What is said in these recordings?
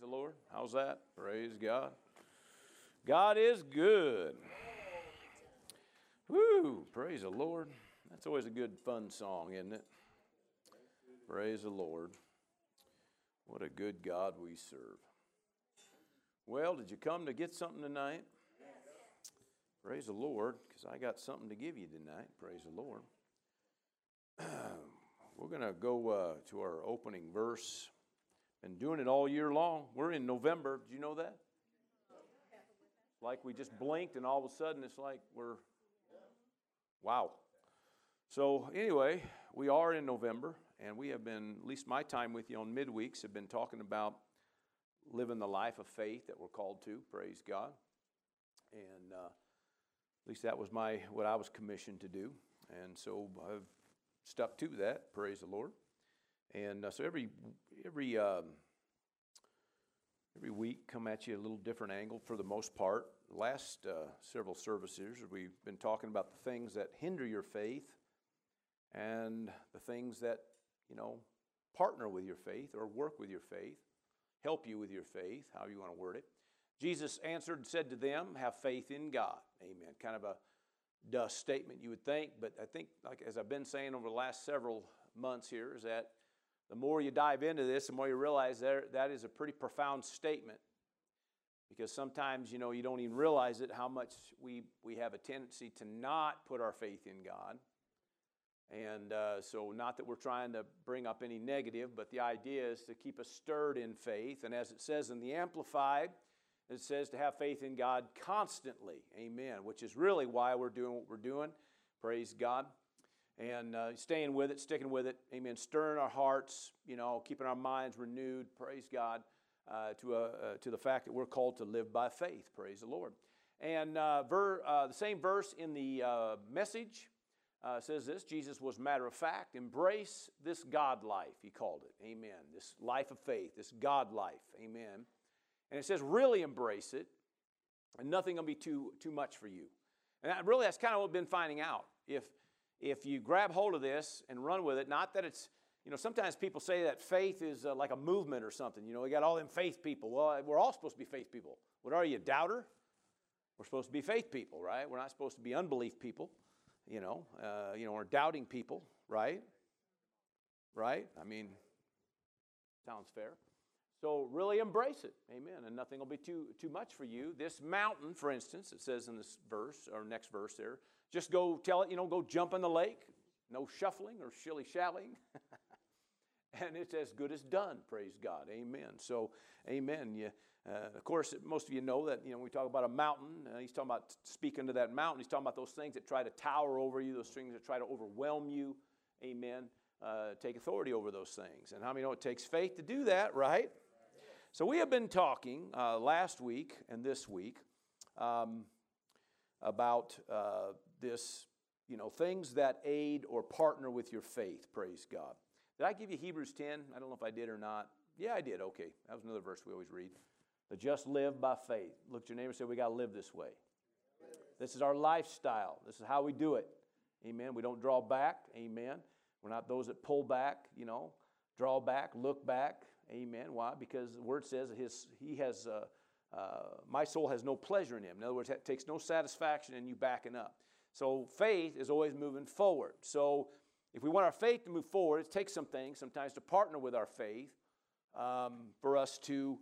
the Lord. How's that? Praise God. God is good. Woo! Praise the Lord. That's always a good, fun song, isn't it? Praise the Lord. What a good God we serve. Well, did you come to get something tonight? Praise the Lord, because I got something to give you tonight. Praise the Lord. We're going to go uh, to our opening verse. Been doing it all year long. We're in November. Did you know that? Like we just blinked, and all of a sudden it's like we're, wow. So, anyway, we are in November, and we have been, at least my time with you on midweeks, have been talking about living the life of faith that we're called to. Praise God. And uh, at least that was my what I was commissioned to do. And so I've stuck to that. Praise the Lord. And uh, so every every um, every week come at you a little different angle for the most part. Last uh, several services we've been talking about the things that hinder your faith and the things that you know partner with your faith or work with your faith, help you with your faith, how you want to word it. Jesus answered and said to them, "Have faith in God." Amen. Kind of a dust statement, you would think, but I think, like as I've been saying over the last several months here, is that the more you dive into this, the more you realize there, that is a pretty profound statement. Because sometimes, you know, you don't even realize it how much we, we have a tendency to not put our faith in God. And uh, so, not that we're trying to bring up any negative, but the idea is to keep us stirred in faith. And as it says in the Amplified, it says to have faith in God constantly. Amen. Which is really why we're doing what we're doing. Praise God. And uh, staying with it, sticking with it. Amen. Stirring our hearts, you know, keeping our minds renewed. Praise God. Uh, to, a, uh, to the fact that we're called to live by faith. Praise the Lord. And uh, ver, uh, the same verse in the uh, message says this Jesus was matter of fact. Embrace this God life, he called it. Amen. This life of faith, this God life. Amen. And it says, really embrace it, and nothing will be too, too much for you. And that, really, that's kind of what I've been finding out. If, if you grab hold of this and run with it, not that it's, you know, sometimes people say that faith is uh, like a movement or something. You know, we got all them faith people. Well, we're all supposed to be faith people. What are you, doubter? We're supposed to be faith people, right? We're not supposed to be unbelief people, you know, uh, you know, or doubting people, right? Right? I mean, sounds fair. So really embrace it. Amen. And nothing will be too, too much for you. This mountain, for instance, it says in this verse, or next verse there, just go tell it, you know, go jump in the lake. No shuffling or shilly shallying. and it's as good as done, praise God. Amen. So, amen. You, uh, of course, most of you know that, you know, we talk about a mountain. Uh, he's talking about speaking to that mountain. He's talking about those things that try to tower over you, those things that try to overwhelm you. Amen. Uh, take authority over those things. And how many know it takes faith to do that, right? So, we have been talking uh, last week and this week um, about uh, this, you know, things that aid or partner with your faith. Praise God. Did I give you Hebrews 10? I don't know if I did or not. Yeah, I did. Okay. That was another verse we always read. The just live by faith. Look at your neighbor and say, We got to live this way. This is our lifestyle. This is how we do it. Amen. We don't draw back. Amen. We're not those that pull back, you know, draw back, look back. Amen. Why? Because the word says his, he has, uh, uh, my soul has no pleasure in him. In other words, it takes no satisfaction in you backing up. So faith is always moving forward. So if we want our faith to move forward, it takes some things sometimes to partner with our faith um, for us to,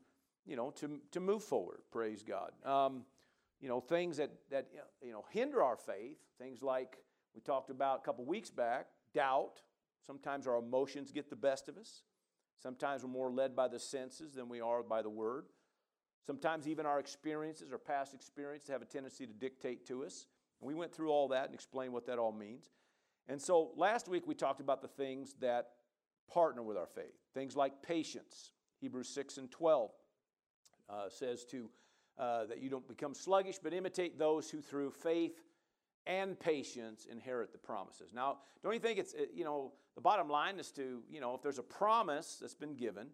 you know, to, to move forward. Praise God. Um, you know, things that, that, you know, hinder our faith, things like we talked about a couple weeks back, doubt. Sometimes our emotions get the best of us. Sometimes we're more led by the senses than we are by the word. Sometimes even our experiences, our past experiences, have a tendency to dictate to us. We went through all that and explained what that all means. And so last week we talked about the things that partner with our faith, things like patience. Hebrews 6 and 12 uh, says to uh, that you don't become sluggish, but imitate those who through faith and patience inherit the promises. Now, don't you think it's, uh, you know, the bottom line is to, you know, if there's a promise that's been given,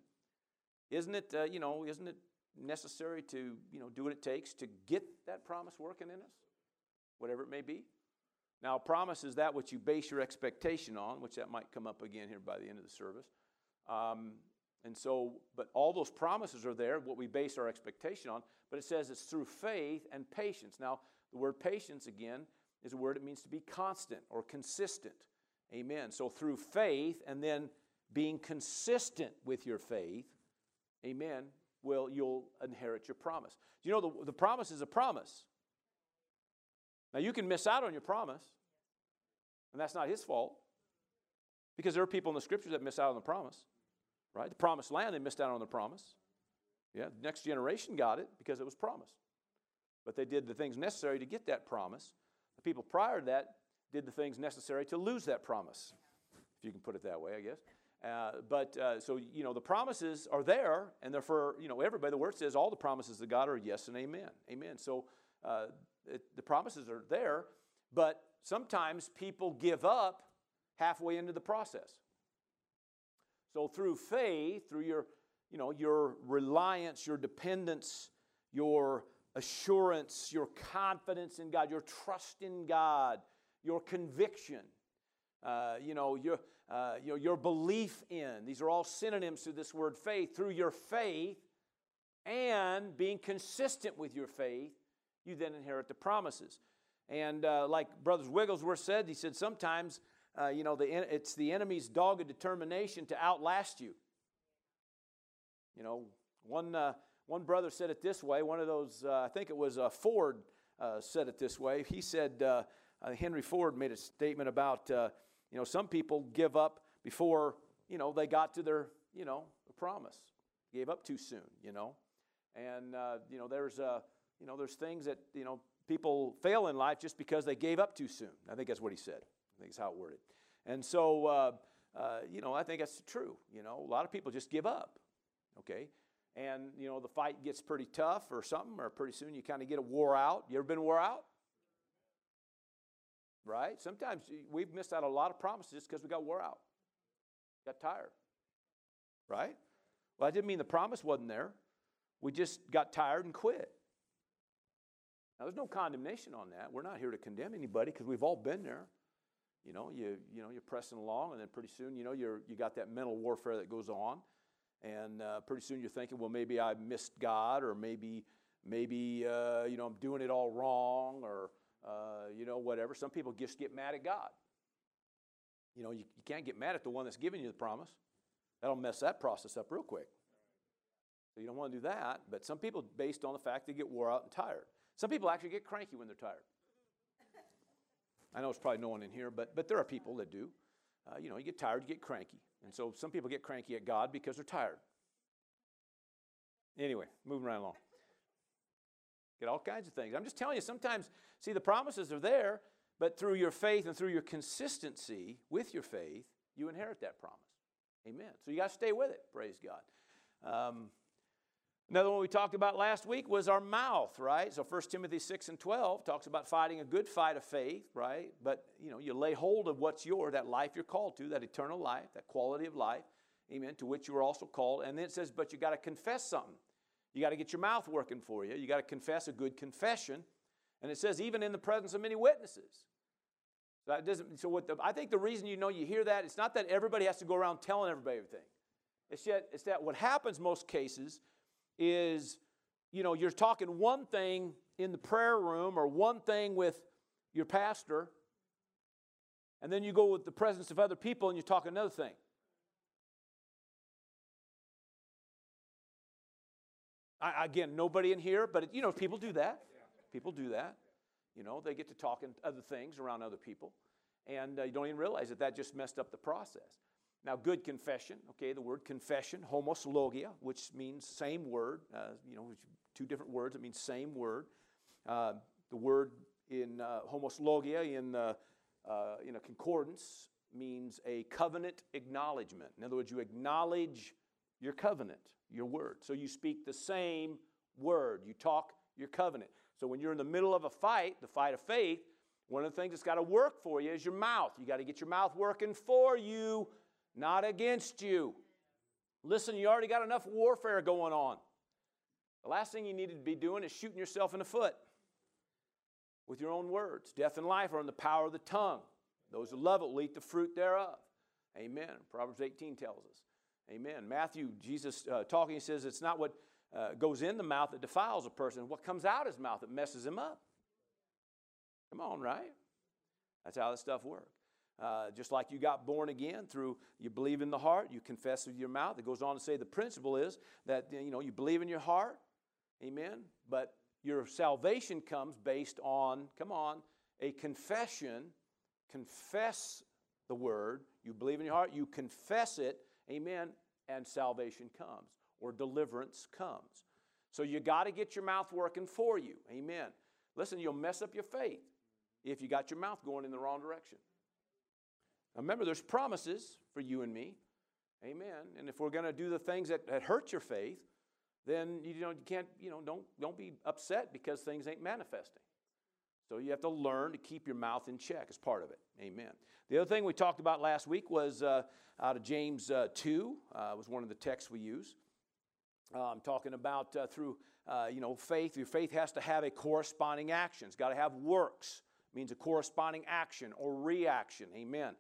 isn't it, uh, you know, isn't it necessary to, you know, do what it takes to get that promise working in us? Whatever it may be. Now, promise is that which you base your expectation on, which that might come up again here by the end of the service. Um, And so, but all those promises are there, what we base our expectation on, but it says it's through faith and patience. Now, the word patience, again, is a word it means to be constant or consistent. Amen. So, through faith and then being consistent with your faith, amen, will you'll inherit your promise. You know, the, the promise is a promise. Now, you can miss out on your promise, and that's not his fault. Because there are people in the scriptures that miss out on the promise, right? The promised land, they missed out on the promise. Yeah, the next generation got it because it was promised. But they did the things necessary to get that promise. The people prior to that did the things necessary to lose that promise, if you can put it that way, I guess. Uh, but uh, so, you know, the promises are there, and they're for, you know, everybody. The word says all the promises of God are yes and amen. Amen. So uh, it, the promises are there, but sometimes people give up halfway into the process. So through faith, through your, you know, your reliance, your dependence, your assurance, your confidence in God, your trust in God, your conviction, uh, you know, your, uh, you know, your belief in. These are all synonyms to this word faith. Through your faith and being consistent with your faith, you then inherit the promises. And uh, like Brothers Wigglesworth said, he said sometimes uh, you know, the, it's the enemy's dogged determination to outlast you. You know, one, uh, one brother said it this way. One of those, uh, I think it was uh, Ford, uh, said it this way. He said, Henry Ford made a statement about, you know, some people give up before, you know, they got to their, you know, promise. Gave up too soon, you know. And, you know, there's, you know, there's things that, you know, people fail in life just because they gave up too soon. I think that's what he said. I think is how it worded. And so, uh, uh, you know, I think that's true. You know, a lot of people just give up, okay? And, you know, the fight gets pretty tough or something, or pretty soon you kind of get a wore out. You ever been wore out? Right? Sometimes we've missed out a lot of promises because we got wore out, got tired. Right? Well, I didn't mean the promise wasn't there. We just got tired and quit. Now, there's no condemnation on that. We're not here to condemn anybody because we've all been there. You know, you, you know, you're pressing along, and then pretty soon, you know, you're, you got that mental warfare that goes on. And uh, pretty soon you're thinking, well, maybe I missed God, or maybe, maybe uh, you know, I'm doing it all wrong, or, uh, you know, whatever. Some people just get mad at God. You know, you, you can't get mad at the one that's giving you the promise. That'll mess that process up real quick. So you don't want to do that. But some people, based on the fact they get wore out and tired. Some people actually get cranky when they're tired. I know it's probably no one in here, but, but there are people that do. Uh, you know, you get tired, you get cranky. And so some people get cranky at God because they're tired. Anyway, moving right along. Get all kinds of things. I'm just telling you, sometimes, see, the promises are there, but through your faith and through your consistency with your faith, you inherit that promise. Amen. So you got to stay with it, praise God. Um, Another one we talked about last week was our mouth, right? So 1 Timothy 6 and 12 talks about fighting a good fight of faith, right? But, you know, you lay hold of what's yours, that life you're called to, that eternal life, that quality of life, amen, to which you are also called. And then it says, but you got to confess something. You got to get your mouth working for you. You got to confess a good confession. And it says, even in the presence of many witnesses. That doesn't, so what the, I think the reason you know you hear that, it's not that everybody has to go around telling everybody everything. It's, yet, it's that what happens most cases is, you know, you're talking one thing in the prayer room or one thing with your pastor, and then you go with the presence of other people and you talk another thing. I, again, nobody in here, but you know, people do that. People do that. You know, they get to talking other things around other people, and uh, you don't even realize that that just messed up the process. Now, good confession, okay, the word confession, homologia, which means same word, uh, you know, two different words, it means same word. Uh, the word in uh, homologia in, uh, uh, in a concordance means a covenant acknowledgement. In other words, you acknowledge your covenant, your word. So you speak the same word, you talk your covenant. So when you're in the middle of a fight, the fight of faith, one of the things that's got to work for you is your mouth. You got to get your mouth working for you not against you. Listen, you already got enough warfare going on. The last thing you need to be doing is shooting yourself in the foot with your own words. Death and life are in the power of the tongue. Those who love it will eat the fruit thereof. Amen. Proverbs 18 tells us. Amen. Matthew, Jesus uh, talking, he says it's not what uh, goes in the mouth that defiles a person, what comes out of his mouth that messes him up. Come on, right? That's how this stuff works. Uh, just like you got born again through you believe in the heart, you confess with your mouth. It goes on to say the principle is that you know you believe in your heart, amen. But your salvation comes based on, come on, a confession. Confess the word. You believe in your heart. You confess it, amen, and salvation comes or deliverance comes. So you got to get your mouth working for you, amen. Listen, you'll mess up your faith if you got your mouth going in the wrong direction. Remember, there's promises for you and me. Amen. And if we're going to do the things that, that hurt your faith, then you, know, you can't, you know, don't, don't be upset because things ain't manifesting. So you have to learn to keep your mouth in check as part of it. Amen. The other thing we talked about last week was uh, out of James uh, 2, uh, was one of the texts we use. I'm talking about uh, through, uh, you know, faith. Your faith has to have a corresponding action. It's got to have works. It means a corresponding action or reaction. Amen.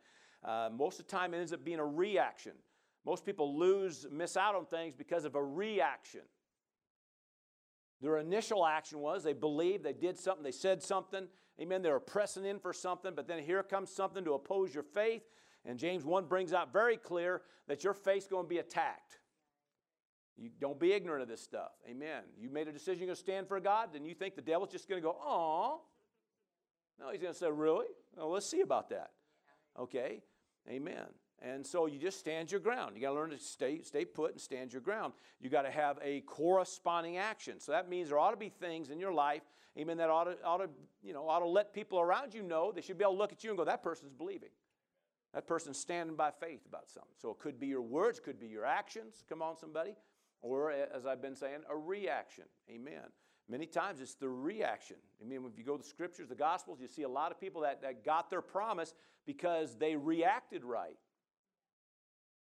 Uh, most of the time, it ends up being a reaction. Most people lose, miss out on things because of a reaction. Their initial action was they believed, they did something, they said something. Amen. They were pressing in for something, but then here comes something to oppose your faith. And James 1 brings out very clear that your faith's going to be attacked. You don't be ignorant of this stuff. Amen. You made a decision you're going to stand for God, then you think the devil's just going to go, oh. No, he's going to say, really? Well, let's see about that. Okay. Amen. And so you just stand your ground. You got to learn to stay, stay put and stand your ground. You got to have a corresponding action. So that means there ought to be things in your life, amen, that ought to, ought to, you know, ought to let people around you know. They should be able to look at you and go, that person's believing. That person's standing by faith about something. So it could be your words, could be your actions. Come on, somebody. Or, as I've been saying, a reaction. Amen. Many times it's the reaction. I mean, if you go to the scriptures, the gospels, you see a lot of people that, that got their promise because they reacted right.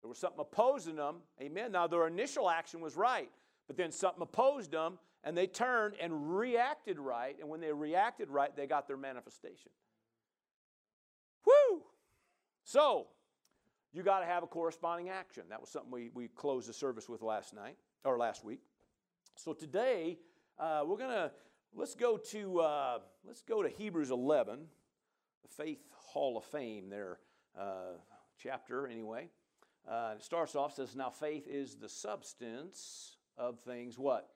There was something opposing them. Amen. Now, their initial action was right, but then something opposed them, and they turned and reacted right. And when they reacted right, they got their manifestation. Whoo! So, you got to have a corresponding action. That was something we, we closed the service with last night, or last week. So, today, uh, we're gonna let's go to uh, let's go to Hebrews 11, the Faith Hall of Fame. There, uh, chapter anyway. Uh, it starts off says, "Now faith is the substance of things what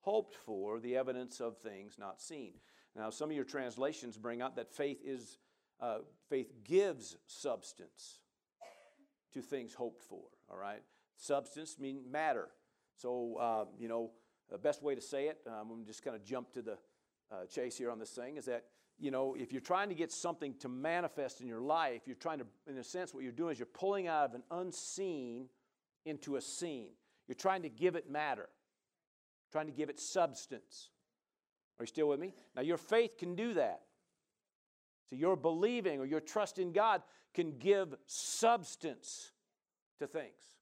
hoped for, the evidence of things not seen." Now, some of your translations bring out that faith is uh, faith gives substance to things hoped for. All right, substance mean matter. So uh, you know the best way to say it, um, I'm just kind of jump to the uh, chase here on this thing, is that, you know, if you're trying to get something to manifest in your life, you're trying to, in a sense, what you're doing is you're pulling out of an unseen into a seen. You're trying to give it matter, trying to give it substance. Are you still with me? Now, your faith can do that. So, your believing or your trust in God can give substance to things.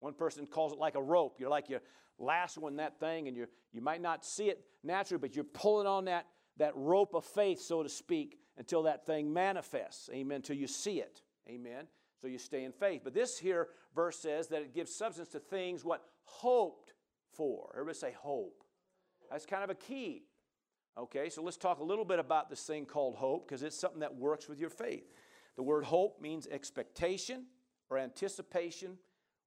One person calls it like a rope. You're like you're lassoing that thing, and you you might not see it naturally, but you're pulling on that, that rope of faith, so to speak, until that thing manifests. Amen. Until you see it. Amen. So you stay in faith. But this here verse says that it gives substance to things what hoped for. Everybody say hope. That's kind of a key. Okay, so let's talk a little bit about this thing called hope because it's something that works with your faith. The word hope means expectation or anticipation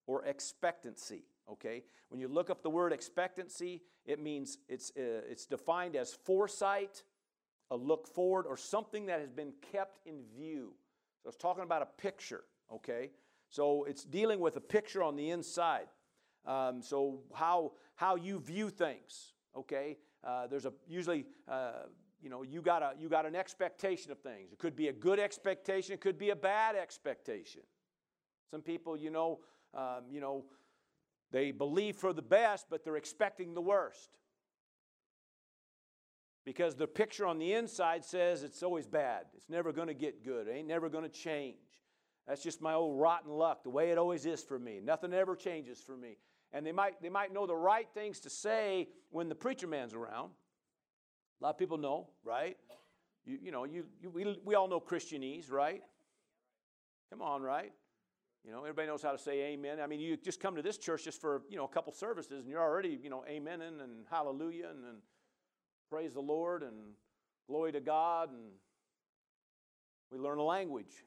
or expectancy. Okay? When you look up the word expectancy, it means it's, uh, it's defined as foresight, a look forward, or something that has been kept in view. So it's talking about a picture, okay? So it's dealing with a picture on the inside. Um, so how, how you view things, okay? Uh, there's a usually, uh, you know, you got, a, you got an expectation of things. It could be a good expectation, it could be a bad expectation. Some people, you know, um, you know, they believe for the best, but they're expecting the worst. Because the picture on the inside says it's always bad. It's never going to get good. It ain't never going to change. That's just my old rotten luck, the way it always is for me. Nothing ever changes for me. And they might, they might know the right things to say when the preacher man's around. A lot of people know, right? You, you know, you, you, we, we all know Christianese, right? Come on, right? You know, everybody knows how to say amen. I mean, you just come to this church just for, you know, a couple services and you're already, you know, amening and hallelujah and, and praise the Lord and glory to God and we learn a language.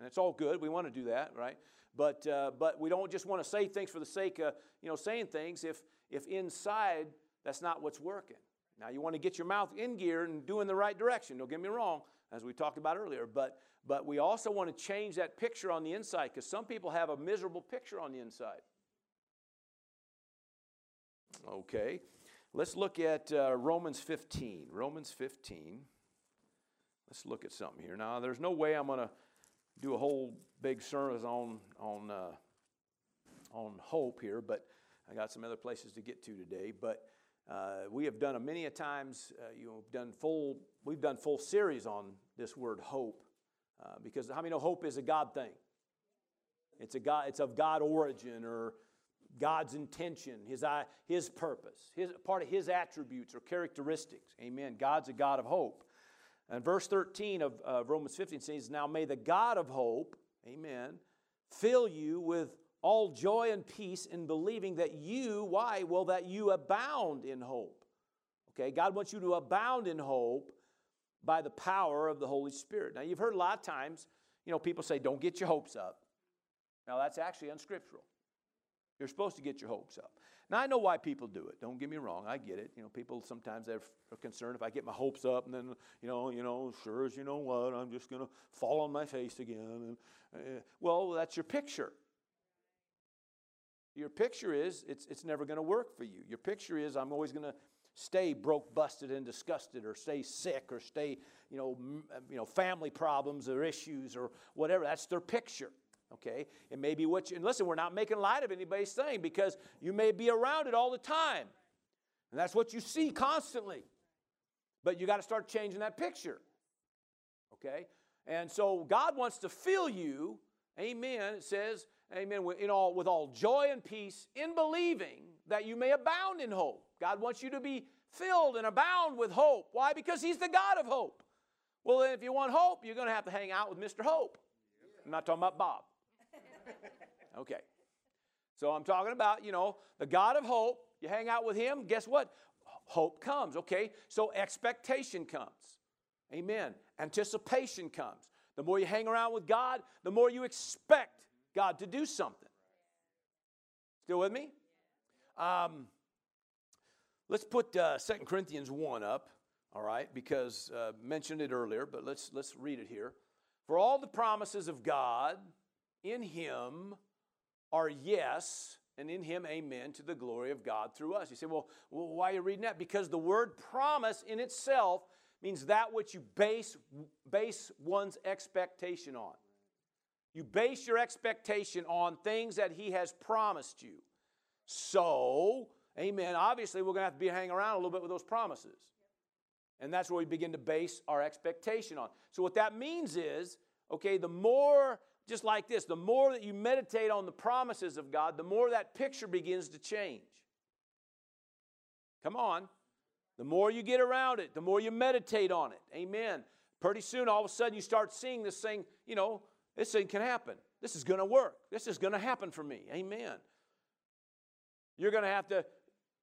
And it's all good. We want to do that, right? But, uh, but we don't just want to say things for the sake of, you know, saying things if, if inside that's not what's working. Now, you want to get your mouth in gear and do in the right direction. Don't get me wrong, as we talked about earlier. But, but we also want to change that picture on the inside because some people have a miserable picture on the inside. Okay, let's look at uh, Romans 15. Romans 15. Let's look at something here. Now, there's no way I'm going to do a whole big sermon on, on, uh, on hope here, but I got some other places to get to today. But uh, we have done a many a times. Uh, you know, done full. We've done full series on this word hope, uh, because how many know hope is a God thing? It's a God. It's of God origin or God's intention, His His purpose, His part of His attributes or characteristics. Amen. God's a God of hope. And verse 13 of uh, Romans 15 says, Now may the God of hope, amen, fill you with all joy and peace in believing that you, why? Well, that you abound in hope. Okay, God wants you to abound in hope by the power of the Holy Spirit. Now, you've heard a lot of times, you know, people say, don't get your hopes up. Now, that's actually unscriptural. You're supposed to get your hopes up. Now, I know why people do it. Don't get me wrong. I get it. You know, people sometimes are concerned if I get my hopes up and then, you know, you know, sure as you know what, I'm just going to fall on my face again. And, uh, well, that's your picture. Your picture is it's, it's never going to work for you. Your picture is I'm always going to stay broke, busted, and disgusted, or stay sick, or stay, you know, m- uh, you know, family problems or issues or whatever. That's their picture. Okay? It may be what you, and listen, we're not making light of anybody's thing because you may be around it all the time. And that's what you see constantly. But you got to start changing that picture. Okay? And so God wants to fill you, amen, it says, amen, in all, with all joy and peace in believing that you may abound in hope. God wants you to be filled and abound with hope. Why? Because He's the God of hope. Well, then, if you want hope, you're going to have to hang out with Mr. Hope. I'm not talking about Bob. Okay. So I'm talking about, you know, the God of hope. You hang out with Him, guess what? Hope comes, okay? So expectation comes. Amen. Anticipation comes. The more you hang around with God, the more you expect God to do something. Still with me? Um, let's put uh, 2 Corinthians 1 up, all right, because uh, mentioned it earlier, but let's, let's read it here. For all the promises of God in Him are yes, and in Him, amen, to the glory of God through us. You say, well, well why are you reading that? Because the word promise in itself means that which you base, base one's expectation on. You base your expectation on things that He has promised you. So, amen, obviously we're going to have to be hanging around a little bit with those promises. And that's where we begin to base our expectation on. So, what that means is, okay, the more just like this the more that you meditate on the promises of God, the more that picture begins to change. Come on. The more you get around it, the more you meditate on it. Amen. Pretty soon, all of a sudden, you start seeing this thing, you know, this thing can happen. This is going to work. This is going to happen for me. Amen. You're going to have to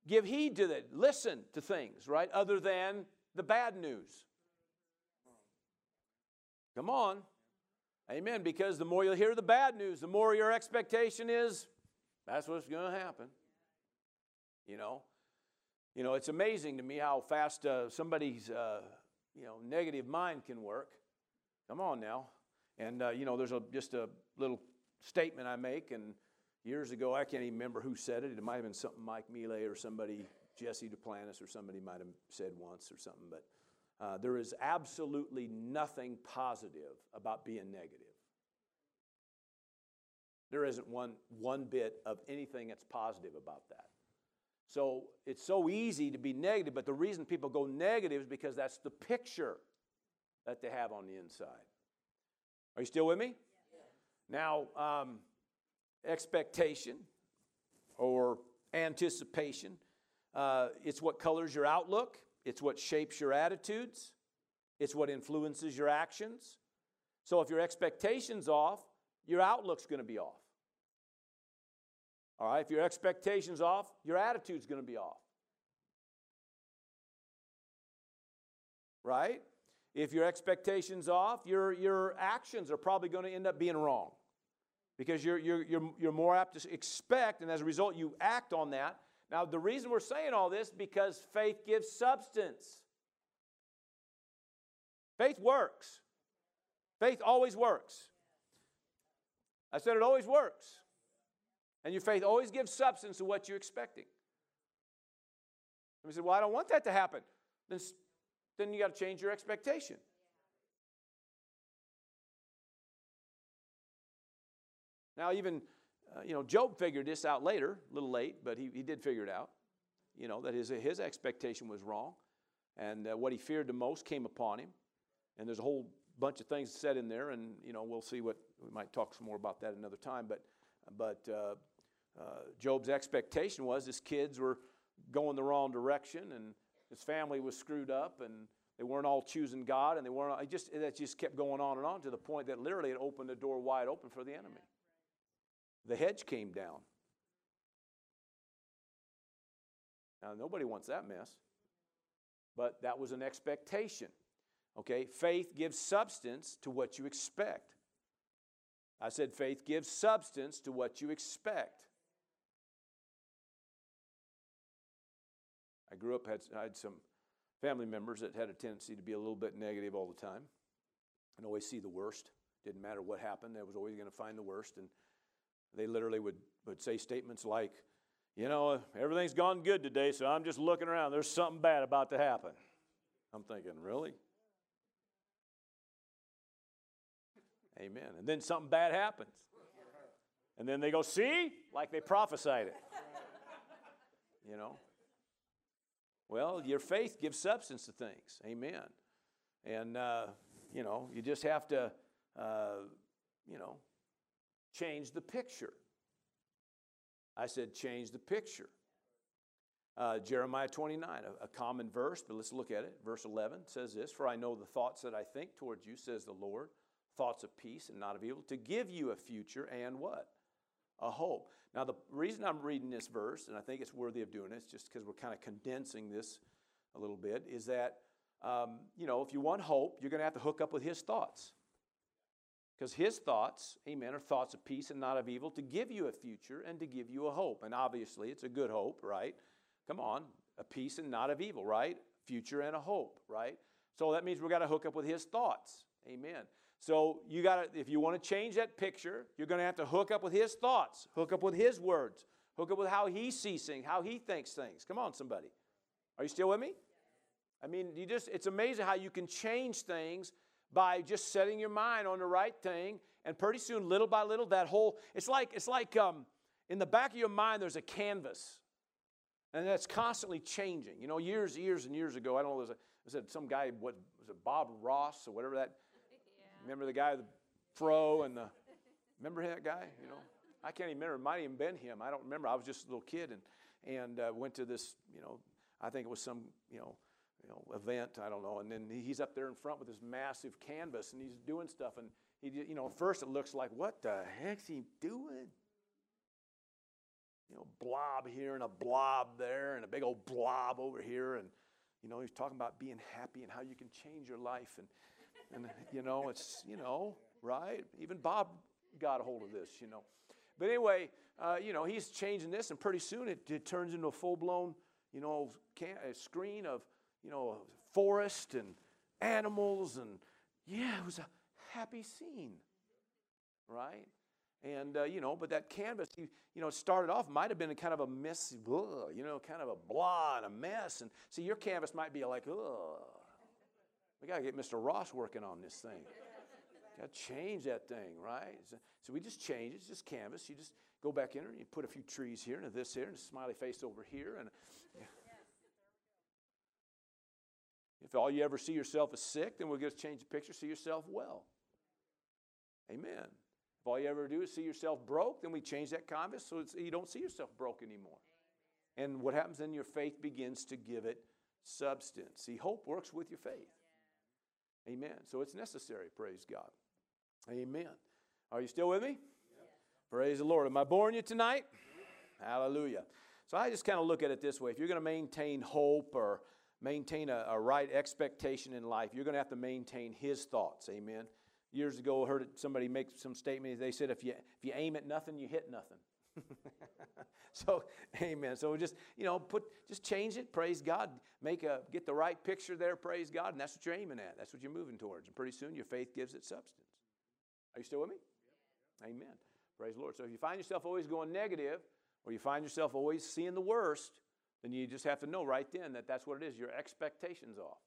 give heed to that, listen to things, right, other than the bad news. Come on. Amen. Because the more you hear the bad news, the more your expectation is that's what's going to happen. You know, you know, it's amazing to me how fast uh, somebody's uh, you know negative mind can work. Come on now, and uh, you know, there's a just a little statement I make, and years ago I can't even remember who said it. It might have been something Mike Mealy or somebody, Jesse Duplantis or somebody might have said once or something, but uh, there is absolutely nothing positive about being negative. There isn't one, one bit of anything that's positive about that. So it's so easy to be negative, but the reason people go negative is because that's the picture that they have on the inside. Are you still with me? Now, um, expectation or anticipation, uh, it's what colors your outlook. It's what shapes your attitudes, it's what influences your actions. So if your expectation's off, your outlook's going to be off. All right, if your expectation's off, your attitude's going to be off. Right? If your expectation's off, your, your actions are probably going to end up being wrong because you're, you're, you're, you're more apt to expect, and as a result, you act on that. Now, the reason we're saying all this because faith gives substance. Faith works. Faith always works. I said it always works. And your faith always gives substance to what you're expecting. And we said, Well, I don't want that to happen. Then, then you got to change your expectation. Now, even, uh, you know, Job figured this out later, a little late, but he, he did figure it out. You know, that his, his expectation was wrong. And uh, what he feared the most came upon him. And there's a whole bunch of things said in there, and, you know, we'll see what, we might talk some more about that another time. But, but uh, uh, Job's expectation was his kids were going the wrong direction, and his family was screwed up, and they weren't all choosing God, and they weren't. all, It just that just kept going on and on to the point that literally it opened the door wide open for the enemy the hedge came down. Now, nobody wants that mess, but that was an expectation. Okay, faith gives substance to what you expect. I said faith gives substance to what you expect. Grew up, had, I had some family members that had a tendency to be a little bit negative all the time and always see the worst. Didn't matter what happened, they was always going to find the worst. And they literally would, would say statements like, you know, everything's gone good today, so I'm just looking around. There's something bad about to happen. I'm thinking, really? Amen. And then something bad happens. And then they go, see? Like they prophesied it. You know? Well, your faith gives substance to things. Amen. And, uh, you know, you just have to, uh, you know, change the picture. I said, change the picture. Uh, Jeremiah 29, a, a, common verse, but let's look at it. Verse 11 says this For I know the thoughts that I think towards you, says the Lord, thoughts of peace and not of evil, to give you a future and what? A hope. Now, the reason I'm reading this verse, and I think it's worthy of doing it, just because we're kind of condensing this a little bit, is that, um, you know, if you want hope, you're going to have to hook up with his thoughts. Because his thoughts, amen, are thoughts of peace and not of evil to give you a future and to give you a hope. And obviously, it's a good hope, right? Come on, a peace and not of evil, right? Future and a hope, right? So that means we've got to hook up with his thoughts. Amen. So you got to, if you want to change that picture, you're going to have to hook up with his thoughts, hook up with his words, hook up with how he sees things, how he thinks things. Come on, somebody. Are you still with me? I mean, you just, it's amazing how you can change things by just setting your mind on the right thing and pretty soon little by little that whole it's like it's like um, in the back of your mind there's a canvas and that's constantly changing you know years years and years ago i don't know there's a, said some guy what was it bob ross or whatever that. Remember the guy the fro and the remember that guy you know i can't even remember it might even been him i don't remember i was just a little kid and and uh, went to this you know i think it was some you know you know, event, I don't know. And then he's up there in front with this massive canvas and he's doing stuff. And he, you know, first it looks like, what the heck's he doing? You know, blob here and a blob there and a big old blob over here. And, you know, he's talking about being happy and how you can change your life. And, and you know, it's, you know, right? Even Bob got a hold of this, you know. But anyway, uh, you know, he's changing this, and pretty soon it, it turns into a full blown, you know, can, screen of you know, forest and animals, and yeah, it was a happy scene, right? And, uh, you know, but that canvas, you, you know, started off, might have been kind of a messy, ugh, you know, kind of a blah and a mess. And see, your canvas might be like, ugh, we got to get Mr. Ross working on this thing. got to change that thing, right? So, we just change it. It's just canvas. You just go back in there and you put a few trees here and this here and a smiley face over here. And If all you ever see yourself as sick, then we'll just change the picture, see yourself well. Amen. If all you ever do is see yourself broke, then we change that canvas so you don't see yourself broke anymore. And what happens then? Your faith begins to give it substance. See, hope works with your faith. Amen. So it's necessary, praise God. Amen. Are you still with me? Praise the Lord. Am I boring you tonight? Hallelujah. So I just kind of look at it this way. If you're going to maintain hope or maintain a, a, right expectation in life, you're going to have to maintain His thoughts. Amen. Years ago, I heard somebody make some statement. They said, if you, if you aim at nothing, you hit nothing. so, amen. So just, you know, put, just change it. Praise God. Make a, get the right picture there. Praise God. And that's what you're aiming at. That's what you're moving towards. And pretty soon your faith gives it substance. Are you still with me? Amen. Praise the Lord. So if you find yourself always going negative, or you find yourself always seeing the worst, then you just have to know right then that that's what it is. Your expectations off.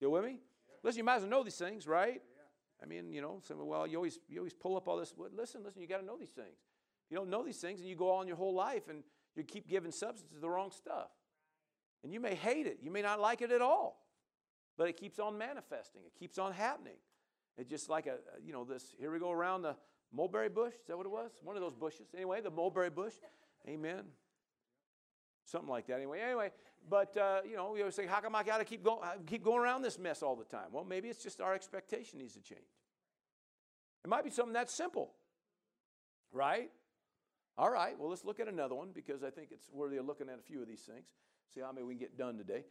You with me? Listen, you might as well know these things, right? I mean, you know, say, well, you always you always pull up all this. Well, listen, listen, you got to know these things. You don't know these things, and you go on your whole life and you keep giving substance to the wrong stuff. And you may hate it. You may not like it at all. But it keeps on manifesting. It keeps on happening. It's just like a, you know, this, here we go around the mulberry bush. Is that what it was? One of those bushes. Anyway, the mulberry bush. Amen. Something like that. Anyway, anyway, but uh, you know, we always say, how come I got to keep going, keep going around this mess all the time? Well, maybe it's just our expectation needs to change. It might be something that simple, right? All right. Well, let's look at another one because I think it's worthy of looking at a few of these things. See how many we can get done today.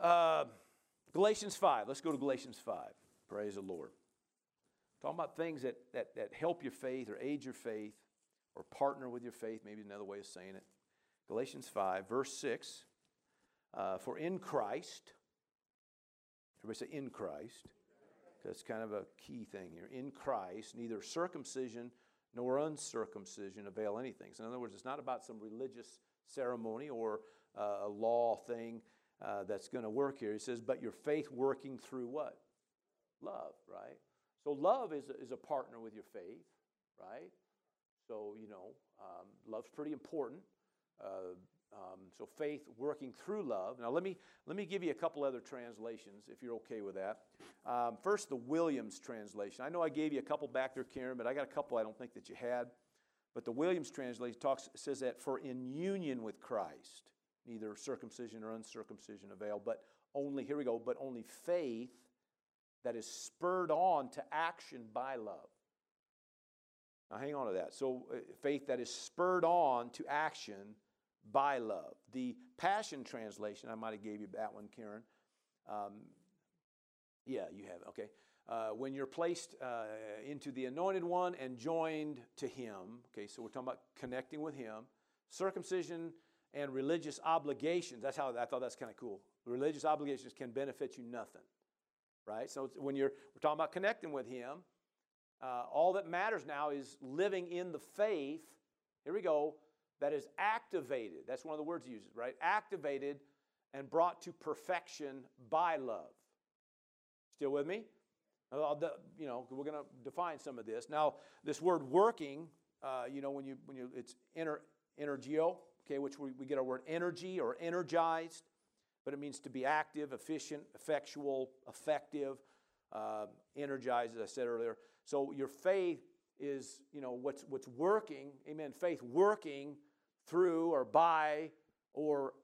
Uh, Galatians five. Let's go to Galatians five. Praise the Lord. Talking about things that, that, that help your faith or aid your faith or partner with your faith, maybe another way of saying it. Galatians 5, verse 6. Uh, for in Christ, everybody say in Christ. That's kind of a key thing here. In Christ, neither circumcision nor uncircumcision avail anything. So, in other words, it's not about some religious ceremony or uh, a law thing uh, that's going to work here. He says, but your faith working through what? Love, right? So love is a, is a partner with your faith, right? So, you know, um, love's pretty important. Uh, um, so faith working through love. Now let me let me give you a couple other translations if you're okay with that. Um, first, the Williams translation. I know I gave you a couple back there, Karen, but I got a couple I don't think that you had. But the Williams translation talks says that for in union with Christ, neither circumcision or uncircumcision avail, but only here we go, but only faith that is spurred on to action by love. Now, hang on to that. So, uh, faith that is spurred on to action by love. The Passion Translation, I might have gave you that one, Karen. Um, yeah, you have. Okay. Uh, when you're placed uh, into the Anointed One and joined to Him. Okay, so we're talking about connecting with Him. Circumcision and religious obligations. That's how I thought that's kind of cool. Religious obligations can benefit you nothing right? So when you're we're talking about connecting with Him, uh, all that matters now is living in the faith. Here we go. That is activated. That's one of the words he uses, right? Activated and brought to perfection by love. Still with me? You know, we're going to define some of this. Now, this word working, uh, you know, when you when you it's ener, energeo, okay, which we, we get our word energy or energized but it means to be active, efficient, effectual, effective, uh, energized, as I said earlier. So your faith is, you know, what's, what's working, amen, faith working through or by or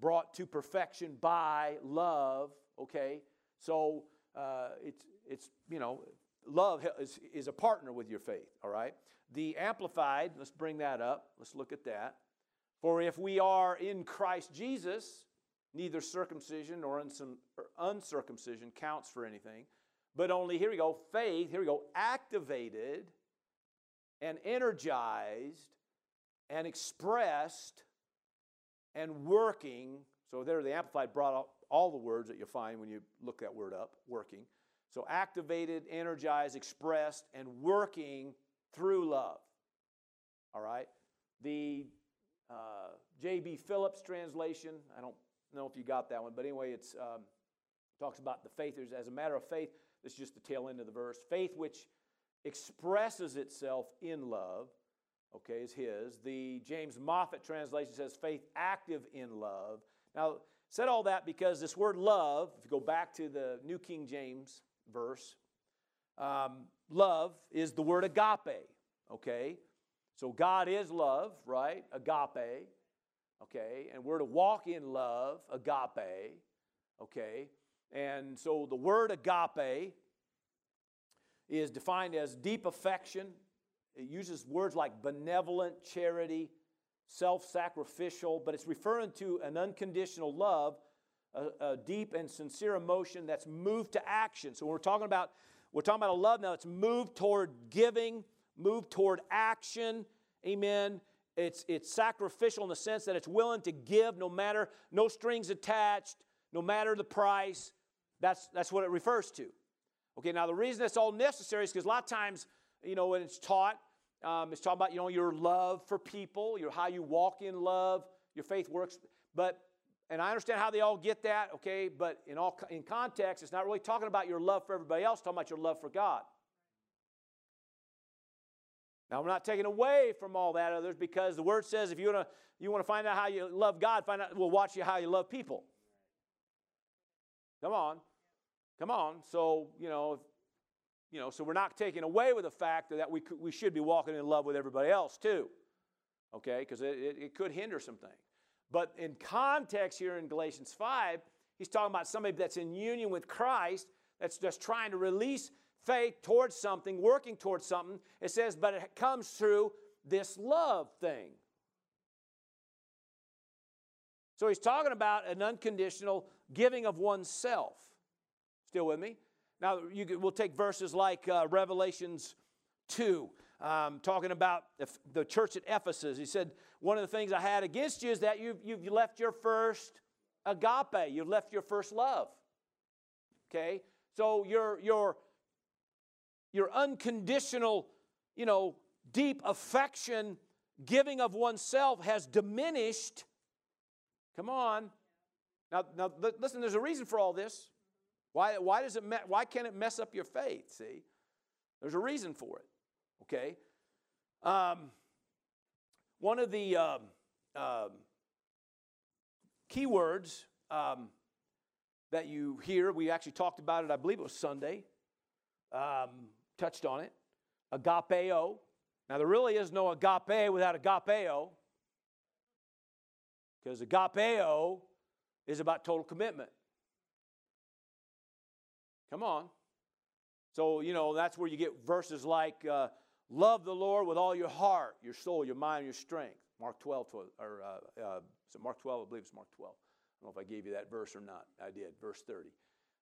brought to perfection by love, okay? So uh, it's, it's, you know, love is, is a partner with your faith, all right? The Amplified, let's bring that up. Let's look at that. For if we are in Christ Jesus, Neither circumcision or uncircumcision counts for anything, but only, here we go, faith, here we go, activated and energized and expressed and working. So there, the Amplified brought up all the words that you'll find when you look that word up, working. So activated, energized, expressed, and working through love. All right? The uh, J.B. Phillips translation, I don't know if you got that one, but anyway, it's um, talks about the faith. As a matter of faith, this is just the tail end of the verse. Faith which expresses itself in love, okay, is his. The James Moffatt translation says faith active in love. Now, said all that because this word love, if you go back to the New King James verse, um, love is the word agape, okay? So God is love, right? Agape okay? And we're to walk in love, agape, okay? And so the word agape is defined as deep affection. It uses words like benevolent, charity, self sacrificial, but it's referring to an unconditional love, a, a, deep and sincere emotion that's moved to action. So we're talking about we're talking about a love now that's moved toward giving, moved toward action. Amen. It's, it's sacrificial in the sense that it's willing to give no matter, no strings attached, no matter the price. That's, that's what it refers to. Okay, now the reason it's all necessary is because a lot of times, you know, when it's taught, um, it's talking about, you know, your love for people, your how you walk in love, your faith works. But, and I understand how they all get that, okay, but in all in context, it's not really talking about your love for everybody else, talking about your love for God. Now, we're not taking away from all that others because the word says if you want to you want to find out how you love God, find out we'll watch you how you love people. Come on. Come on. So, you know, you know, so we're not taking away with the fact that we, we should be walking in love with everybody else too. Okay? Because it, it, it could hinder some things. But in context here in Galatians 5, he's talking about somebody that's in union with Christ, that's just trying to release faith towards something, working towards something. It says, but it comes through this love thing. So he's talking about an unconditional giving of oneself. Still with me? Now, you, we'll take verses like uh, Revelations 2, um, talking about the church at Ephesus. He said, One of the things I had against you is that you've, you've left your first agape, you've left your first love. Okay? So your, your, your unconditional, you know, deep affection, giving of oneself has diminished. Come on. Now, now listen, there's a reason for all this. Why, why, does it, why can't it mess up your faith? See, there's a reason for it. Okay? Um, one of the um, um, keywords um, that you hear, we actually talked about it, I believe it was Sunday, um, touched on it, agapeo. Now, there really is no agape without agapeo, because agapeo is about total commitment. Come on. So, you know, that's where you get verses like, uh, love the Lord with all your heart, your soul, your mind, your strength. Mark 12, 12 or uh, uh, Mark 12, I believe it's Mark 12. I don't know if I gave you that verse or not. I did, verse 30.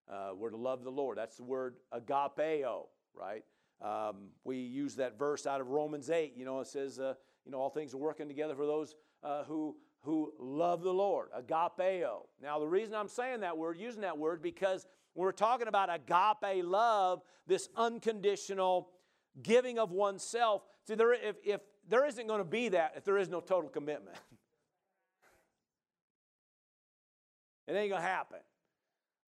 Uh, we're to love the Lord. That's the word agapeo, right? Um, we use that verse out of Romans 8. You know, it says, uh, you know, all things are working together for those uh, who, who love the Lord, agapeo. Now, the reason I'm saying that word, using that word, because we're talking about agape love, this unconditional giving of oneself. See, there, if, if there isn't going to be that if there is no total commitment, it ain't going to happen.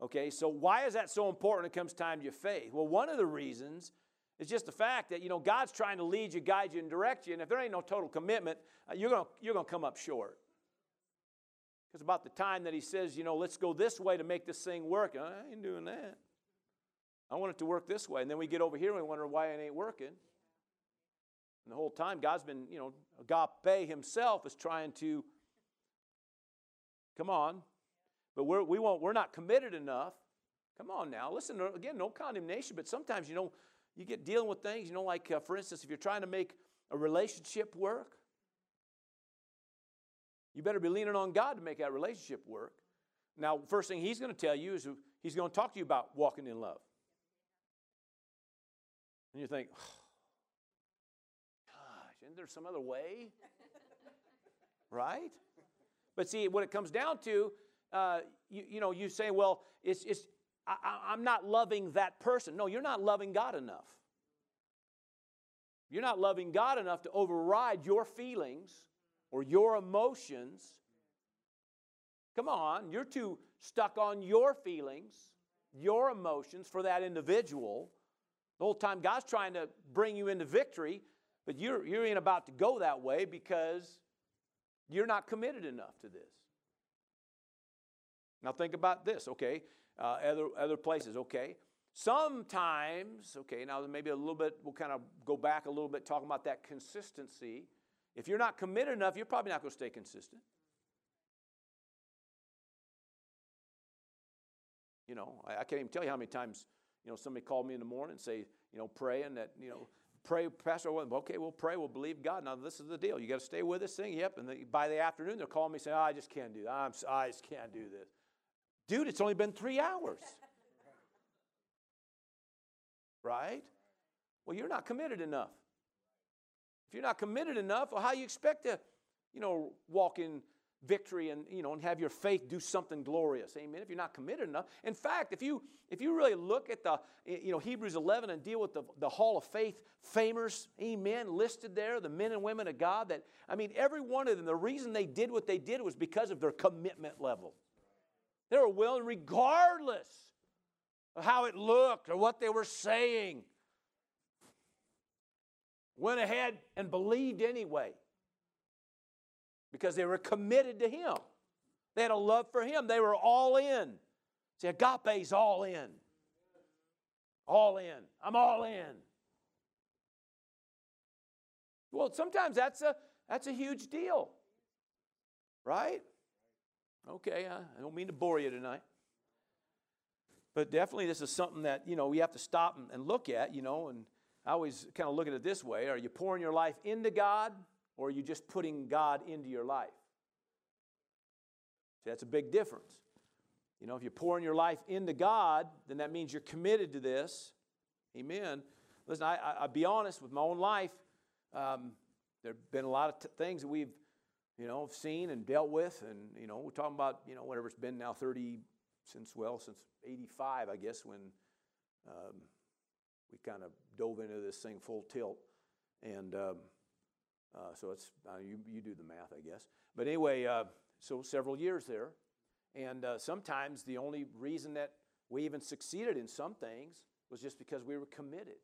Okay, so why is that so important when it comes time to your faith? Well, one of the reasons is just the fact that, you know, God's trying to lead you, guide you, and direct you, and if there ain't no total commitment, uh, you're going you're going to come up short. Because about the time that he says, you know, let's go this way to make this thing work, I ain't doing that. I want it to work this way. And then we get over here and we wonder why it ain't working. And the whole time, God's been, you know, agape himself is trying to, come on. But we're, we won't, we're not committed enough. Come on now. Listen, again, no condemnation, but sometimes, you know, you get dealing with things, you know, like, uh, for instance, if you're trying to make a relationship work, you better be leaning on God to make that relationship work. Now, first thing He's going to tell you is He's going to talk to you about walking in love. And you think, oh, gosh, isn't there some other way? right? But see, what it comes down to, uh, you, you know, you say, well, it's, it's, I, I'm not loving that person. No, you're not loving God enough. You're not loving God enough to override your feelings or your emotions. Come on, you're too stuck on your feelings, your emotions for that individual. The whole time God's trying to bring you into victory, but you're, you ain't about to go that way because you're not committed enough to this. Now, think about this, okay? Uh, other, other places, okay? Sometimes, okay, now maybe a little bit, we'll kind of go back a little bit talking about that consistency. If you're not committed enough, you're probably not going to stay consistent. You know, I, I, can't even tell you how many times, you know, somebody called me in the morning and say, you know, praying that, you know, pray, Pastor, okay, we'll pray, we'll believe God. Now, this is the deal. You got to stay with this thing. Yep. And the, by the afternoon, they're calling me saying, oh, I just can't do that. I'm, I just can't do this. Dude, it's only been three hours. right? Well, you're not committed enough. If you're not committed enough, well, how you expect to, you know, walk in victory and you know and have your faith do something glorious amen if you're not committed enough. In fact if you if you really look at the eh, you know hebrews 11 and deal with the, the hall of faith famers amen listed there the men and women of god that i mean every one of them the reason they did what they did was because of their commitment level. They were willing regardless of how it looked or what they were saying went ahead and believed anyway because they were committed to Him. They had a love for Him. They were all in. See, agape's all in. All in. I'm all in. Well, sometimes that's a that's a huge deal. Right? Okay, I don't mean to bore you tonight. But definitely this is something that, you know, we have to stop and look at, you know, and I always kind of look at it this way. Are you pouring your life into God or are you just putting God into your life? See, that's a big difference. You know, if you're pouring your life into God, then that means you're committed to this. Amen. Listen, I, I, will be honest with my own life. Um, there have been a lot of t- things that we've, you know, seen and dealt with. And, you know, we're talking about, you know, whatever it's been now 30, since, well, since 85, I guess, when um, we kind of dove into this thing full tilt. And, um, uh, so it's uh, you, you do the math, I guess. But anyway, uh, so several years there, and uh, sometimes the only reason that we even succeeded in some things was just because we were committed.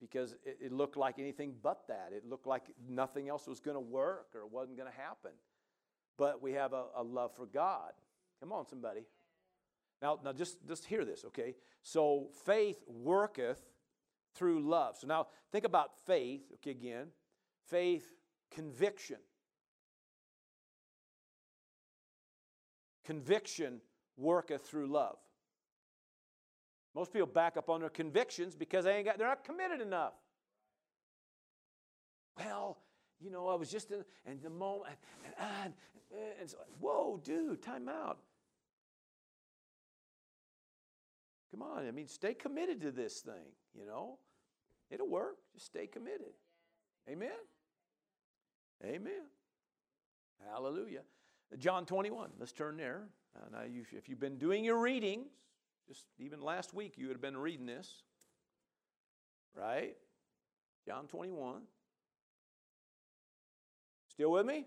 Because it, it looked like anything but that. It looked like nothing else was going to work or wasn't going to happen. But we have a, a love for God. Come on, somebody. Now, now just, just hear this, okay? So faith worketh through love. So now think about faith, okay, again. Faith, conviction. Conviction worketh through love. Most people back up on their convictions because they ain't got, they're not committed enough. Well, you know, I was just in and the moment, and, and, and so, whoa, dude, time out. Come on, I mean, stay committed to this thing, you know. It'll work. Just stay committed. Amen. Amen. Hallelujah. John 21. Let's turn there. Uh, now, you, if you've been doing your readings, just even last week you would have been reading this, right? John 21. Still with me?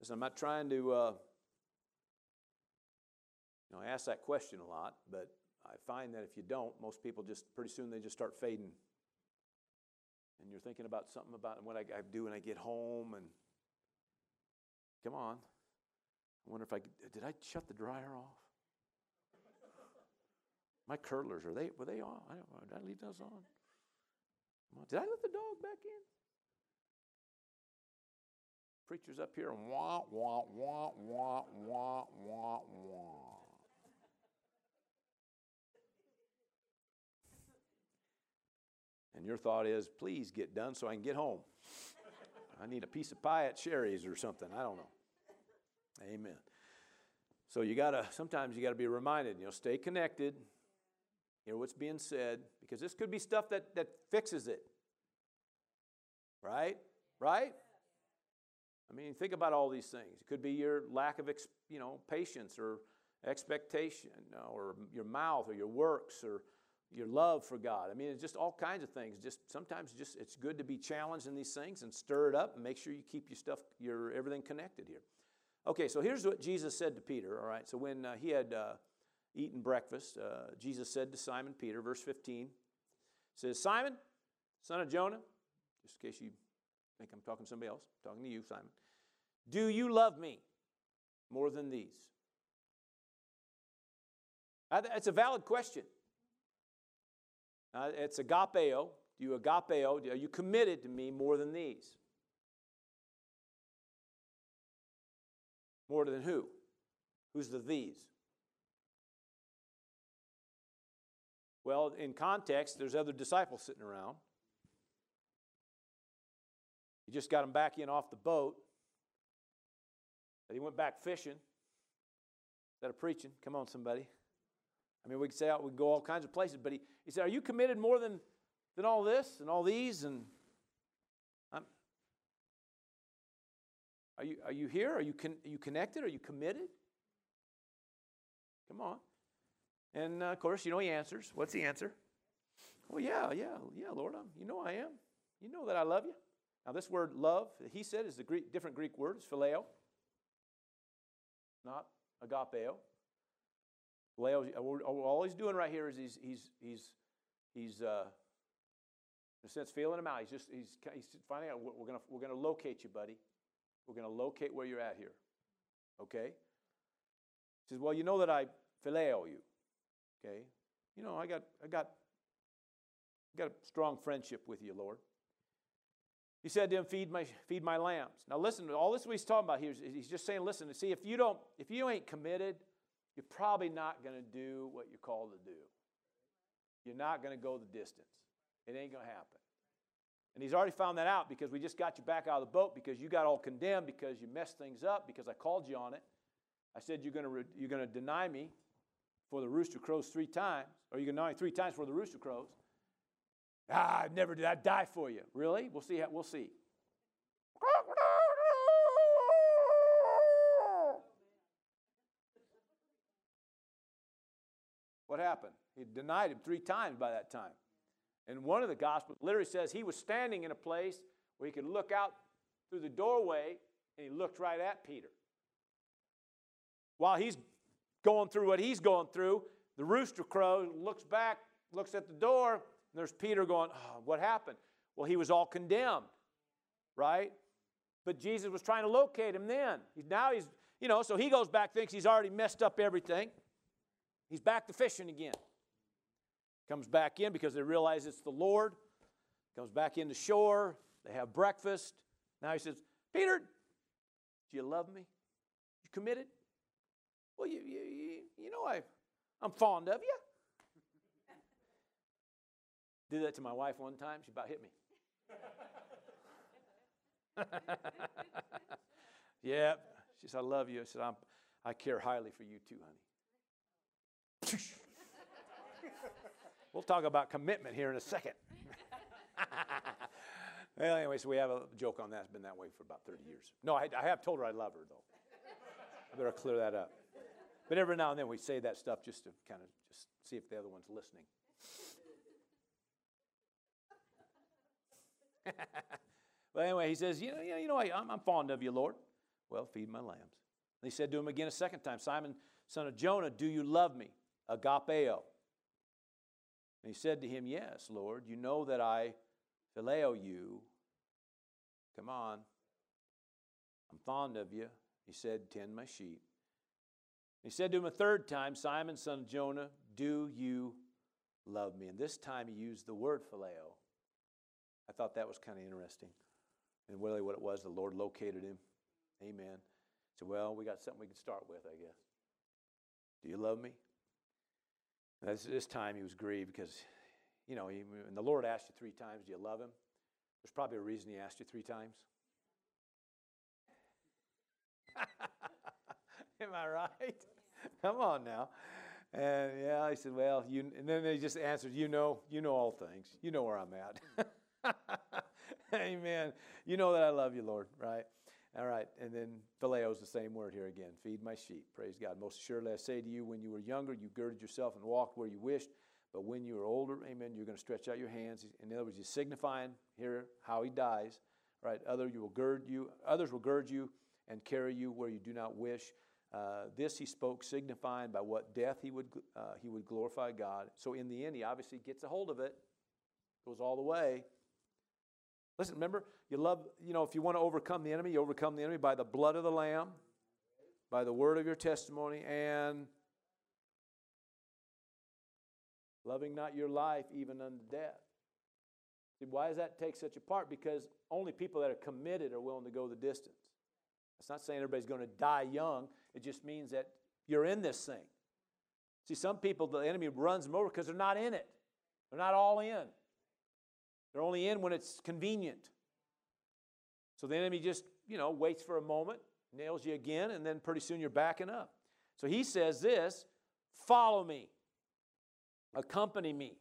Listen, I'm not trying to, uh, know, I ask that question a lot, but I find that if you don't, most people just pretty soon they just start fading. And you're thinking about something about what I, I do when I get home, and come on. I wonder if I did I shut the dryer off? My curlers are they were they on? I don't, did I leave those on? Did I let the dog back in? Preacher's up here and wah wah wah wah wah wah wah. And your thought is, please get done so I can get home. I need a piece of pie at Shari's or something. I don't know. Amen. So you gotta sometimes you gotta be reminded, you know, stay connected, hear what's being said, because this could be stuff that, that fixes it. Right? Right? I mean, think about all these things. It could be your lack of, you know, patience or expectation, or your mouth, or your works, or your love for God. I mean, it's just all kinds of things. Just sometimes just it's good to be challenged in these things and stir it up and make sure you keep your stuff, your everything connected here. Okay, so here's what Jesus said to Peter. All right, so when uh, he had uh, eaten breakfast, uh, Jesus said to Simon Peter, verse 15, says, Simon, son of Jonah, just in case you think I'm talking to somebody else, I'm talking to you, Simon, do you love me more than these? That's a valid question. Uh, it's agapeo. Do you agapeo? Are you committed to me more than these? More than who? Who's the these? Well, in context, there's other disciples sitting around. He just got them back in off the boat. And he went back fishing instead of preaching. Come on, somebody. I mean, we could say we could go all kinds of places, but he, he said, Are you committed more than, than all this and all these? And I'm, are, you, are you here? Are you, con, are you connected? Are you committed? Come on. And uh, of course, you know he answers. What's the answer? Well, yeah, yeah, yeah, Lord, I'm, you know I am. You know that I love you. Now, this word love, he said, is a Greek, different Greek word. It's phileo, not agapeo. Phileo, all he's doing right here is he's, he's, he's, he's uh, in a sense, feeling him out. He's just, he's, he's finding out, we're going we're gonna locate you, buddy. We're going to locate where you're at here. Okay? He says, well, you know that I phileo you. Okay? You know, I got, I got, got a strong friendship with you, Lord. He said to him, feed my, feed my lambs. Now listen, all this he's talking about here, he's just saying, listen, see, if you don't, if you ain't committed, you're probably not going to do what you're called to do. You're not going to go the distance. It ain't going to happen. And he's already found that out because we just got you back out of the boat because you got all condemned because you messed things up because I called you on it. I said you're going to, re- you're going to deny me for the rooster crows three times, or you're going to deny me three times for the rooster crows. Ah, I never did. I'd die for you. Really? We'll see. How, we'll see. What happened? He denied him three times by that time. And one of the Gospels literally says he was standing in a place where he could look out through the doorway and he looked right at Peter. While he's going through what he's going through, the rooster crow looks back, looks at the door, and there's Peter going, oh, What happened? Well, he was all condemned, right? But Jesus was trying to locate him then. Now he's, you know, so he goes back, thinks he's already messed up everything. He's back to fishing again. Comes back in because they realize it's the Lord. Comes back in into shore. They have breakfast. Now he says, Peter, do you love me? You committed? Well, you, you, you know I, I'm fond of you. Did that to my wife one time. She about hit me. yeah. She said, I love you. I said, I'm, I care highly for you too, honey. We'll talk about commitment here in a second. well, anyway, so we have a joke on that. It's been that way for about 30 years. No, I, I have told her I love her, though. I better clear that up. But every now and then we say that stuff just to kind of just see if the other one's listening. but anyway, he says, you know, you know, I'm, I'm fond of you, Lord. Well, feed my lambs. And he said to him again a second time, Simon, son of Jonah, do you love me? Agapeo. And he said to him, Yes, Lord, you know that I phileo you. Come on. I'm fond of you. He said, Tend my sheep. He said to him a third time, Simon, son of Jonah, do you love me? And this time he used the word phileo. I thought that was kind of interesting. And really, what it was, the Lord located him. Amen. So, well, we got something we can start with, I guess. Do you love me? This, this time he was grieved because, you know, he, when the Lord asked you three times, Do you love him? There's probably a reason he asked you three times. Am I right? Come on now. And yeah, I said, well, you, and then they just answered, you know, you know all things. You know where I'm at. Amen. You know that I love you, Lord, right? All right, and then phileo is the same word here again. Feed my sheep. Praise God. Most surely I say to you, when you were younger, you girded yourself and walked where you wished. But when you are older, amen, you're going to stretch out your hands. In other words, he's signifying here how he dies. Right? Other you will gird you. Others will gird you and carry you where you do not wish. Uh, this he spoke, signifying by what death he would uh, he would glorify God. So in the end, he obviously gets a hold of it, goes all the way. Listen, remember, you love, you know, if you want to overcome the enemy, you overcome the enemy by the blood of the Lamb, by the word of your testimony, and loving not your life even unto death. See, why does that take such a part? Because only people that are committed are willing to go the distance. It's not saying everybody's going to die young. It just means that you're in this thing. See, some people, the enemy runs them over because they're not in it. They're not all in. They're only in when it's convenient. So the enemy just, you know, waits for a moment, nails you again, and then pretty soon you're backing up. So he says this follow me, accompany me.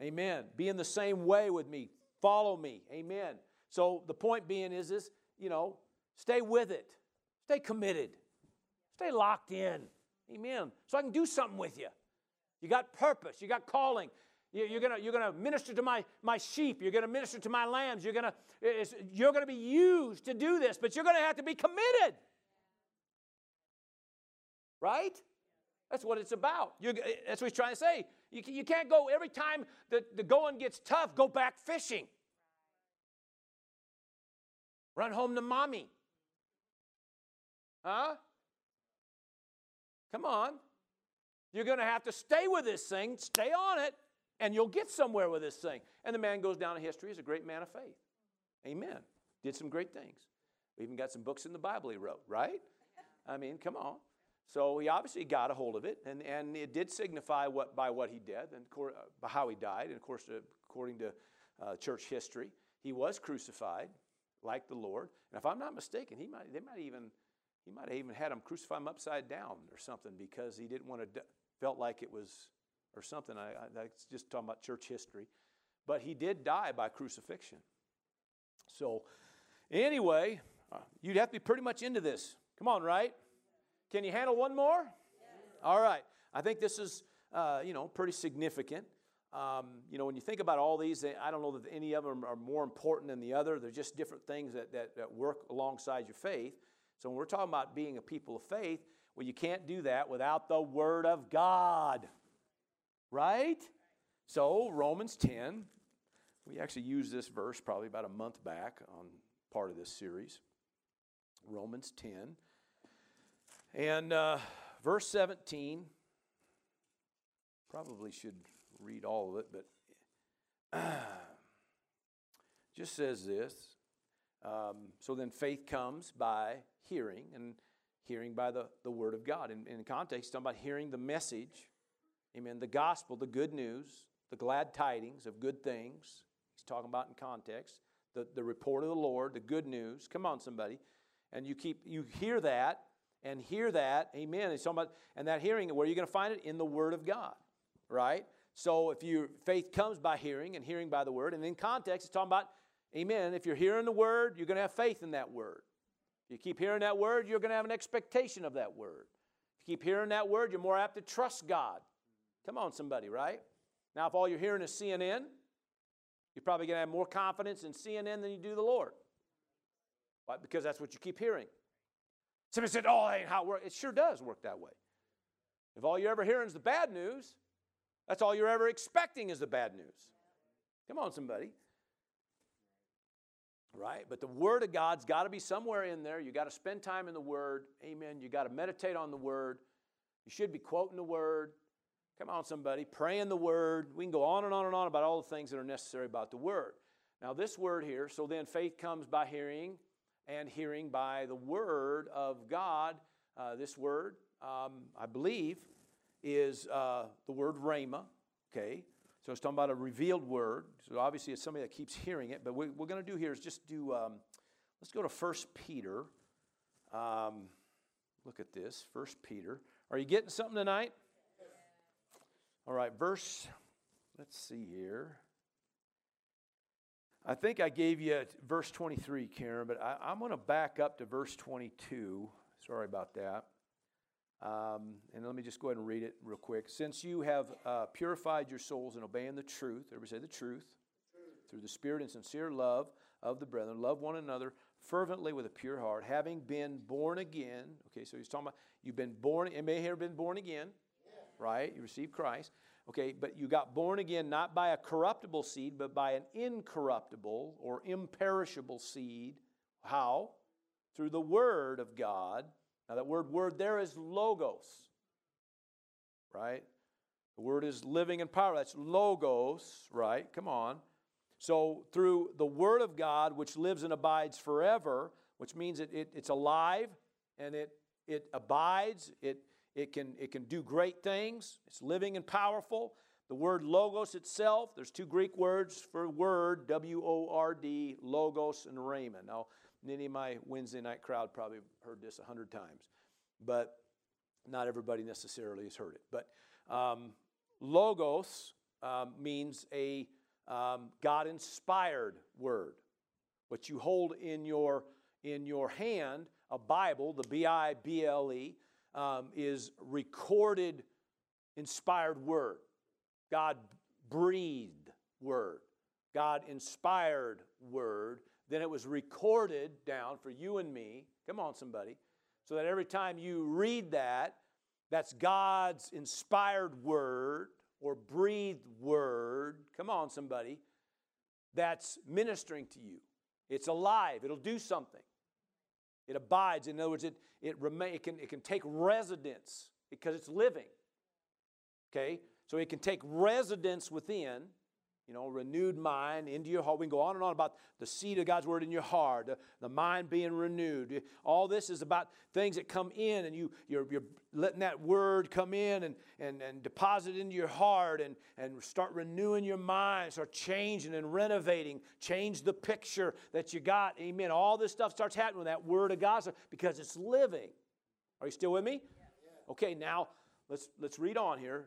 Amen. Be in the same way with me. Follow me. Amen. So the point being is this, you know, stay with it. Stay committed. Stay locked in. Amen. So I can do something with you. You got purpose. You got calling. You're going you're gonna minister to my, my sheep. You're going to minister to my lambs. You're going you're gonna be used to do this, but you're going to have to be committed. Right? That's what it's about. You're, eh, that's what he's trying to say. You, you can't go every time the, the going gets tough, go back fishing. Run home to mommy. Huh? Come on. You're going to have to stay with this thing, stay on it, and you'll get somewhere with this thing. And the man goes down in history as a great man of faith. Amen. Did some great things. We even got some books in the Bible he wrote, right? I mean, come on. So he obviously got a hold of it, and, and it did signify what by what he did and uh, by how he died. And of course, uh, according to uh, church history, he was crucified like the Lord. And if I'm not mistaken, he might they might even he might have even had him crucify him upside down or something because he didn't want to felt like it was or something. I, I that's just talking about church history, but he did die by crucifixion. So anyway, uh, you'd have to be pretty much into this. Come on, right? Can you handle one more? All right. I think this is, uh, you know, pretty significant. Um, you know, when you think about all these, I don't know that any of them are more important than the other. They're just different things that, that, that work alongside your faith. So when we're talking about being a people of faith, well, you can't do that without the Word of God. Right? So, Romans 10, we actually used this verse probably about a month back on part of this series. Romans 10. And uh, verse 17, probably should read all of it, but just says this. Um, so then faith comes by hearing, and hearing by the, the word of God. In, in context, talking about hearing the message, amen, the gospel, the good news, the glad tidings of good things. He's talking about in context. The, the report of the Lord, the good news. Come on, somebody. And you keep you hear that, and hear that. Amen. He's talking about, and that hearing, where are you going to find it? In the Word of God, right? So if your faith comes by hearing, and hearing by the Word, and in context, it's talking about, amen, if you're hearing the Word, you're going to have faith in that Word. If you keep hearing that Word, you're going to have an expectation of that Word. If you keep hearing that Word, you're more apt to trust God. Come on, somebody, right? Now, if all you're hearing is CNN, you're probably going to have more confidence in CNN than you do the Lord. Why? Because that's what you keep hearing. Somebody said, oh, that ain't how it works. It sure does work that way. If all you're ever hearing is the bad news, that's all you're ever expecting is the bad news. Come on, somebody. Right? But the Word of God's got to be somewhere in there. You got to spend time in the Word. Amen. You got to meditate on the Word. You should be quoting the Word. Come on, somebody. Praying the Word. We can go on and on and on about all the things that are necessary about the Word. Now, this word here, so then faith comes by hearing, and hearing by the word of God. Uh, this word, um, I believe, is uh, the word rhema. Okay, so it's talking about a revealed word. So obviously, it's somebody that keeps hearing it. But what we're going to do here is just do. Um, let's go to First Peter. Um, look at this, First Peter. Are you getting something tonight? All right, verse. Let's see here. I think I gave you verse 23, Karen, but I, am going to back up to verse 22. Sorry about that. Um, and let me just go ahead and read it real quick. Since you have uh, purified your souls in obeying the truth, everybody say the truth, truth, through the spirit and sincere love of the brethren, love one another fervently with a pure heart, having been born again. Okay, so he's talking about you've been born, and may have been born again. Right? You received Christ. Okay, but you got born again not by a corruptible seed, but by an incorruptible or imperishable seed. How? Through the Word of God. Now, that word word there is logos, right? The word is living and power. That's logos, right? Come on. So, through the Word of God, which lives and abides forever, which means it, it it's alive and it, it abides, it, It can, it can do great things. It's living and powerful. The word logos itself, there's two Greek words for word, W O R D, logos and rhema. Now, many of my Wednesday night crowd probably heard this a hundred times, but not everybody necessarily has heard it. But um, logos um, means a um, God inspired word. What you hold in your, in your hand, a Bible, the B I B L E, um, is recorded inspired word. God breathed word. God inspired word. Then it was recorded down for you and me. Come on, somebody. So that every time you read that, that's God's inspired word or breathed word. Come on, somebody. That's ministering to you. It's alive, it'll do something. It abides. In other words, it, it, remain, it, can, it can take residence because it's living. Okay? So it can take residence within you know, renewed mind into your heart. We can go on and on about the seed of God's word in your heart, the, the mind being renewed. All this is about things that come in, and you, you're, you're letting that word come in and, and, and deposit into your heart and, and start renewing your mind, start changing and renovating, change the picture that you got. Amen. All this stuff starts happening when that word of God because it's living. Are you still with me? Okay, now let's, let's read on here.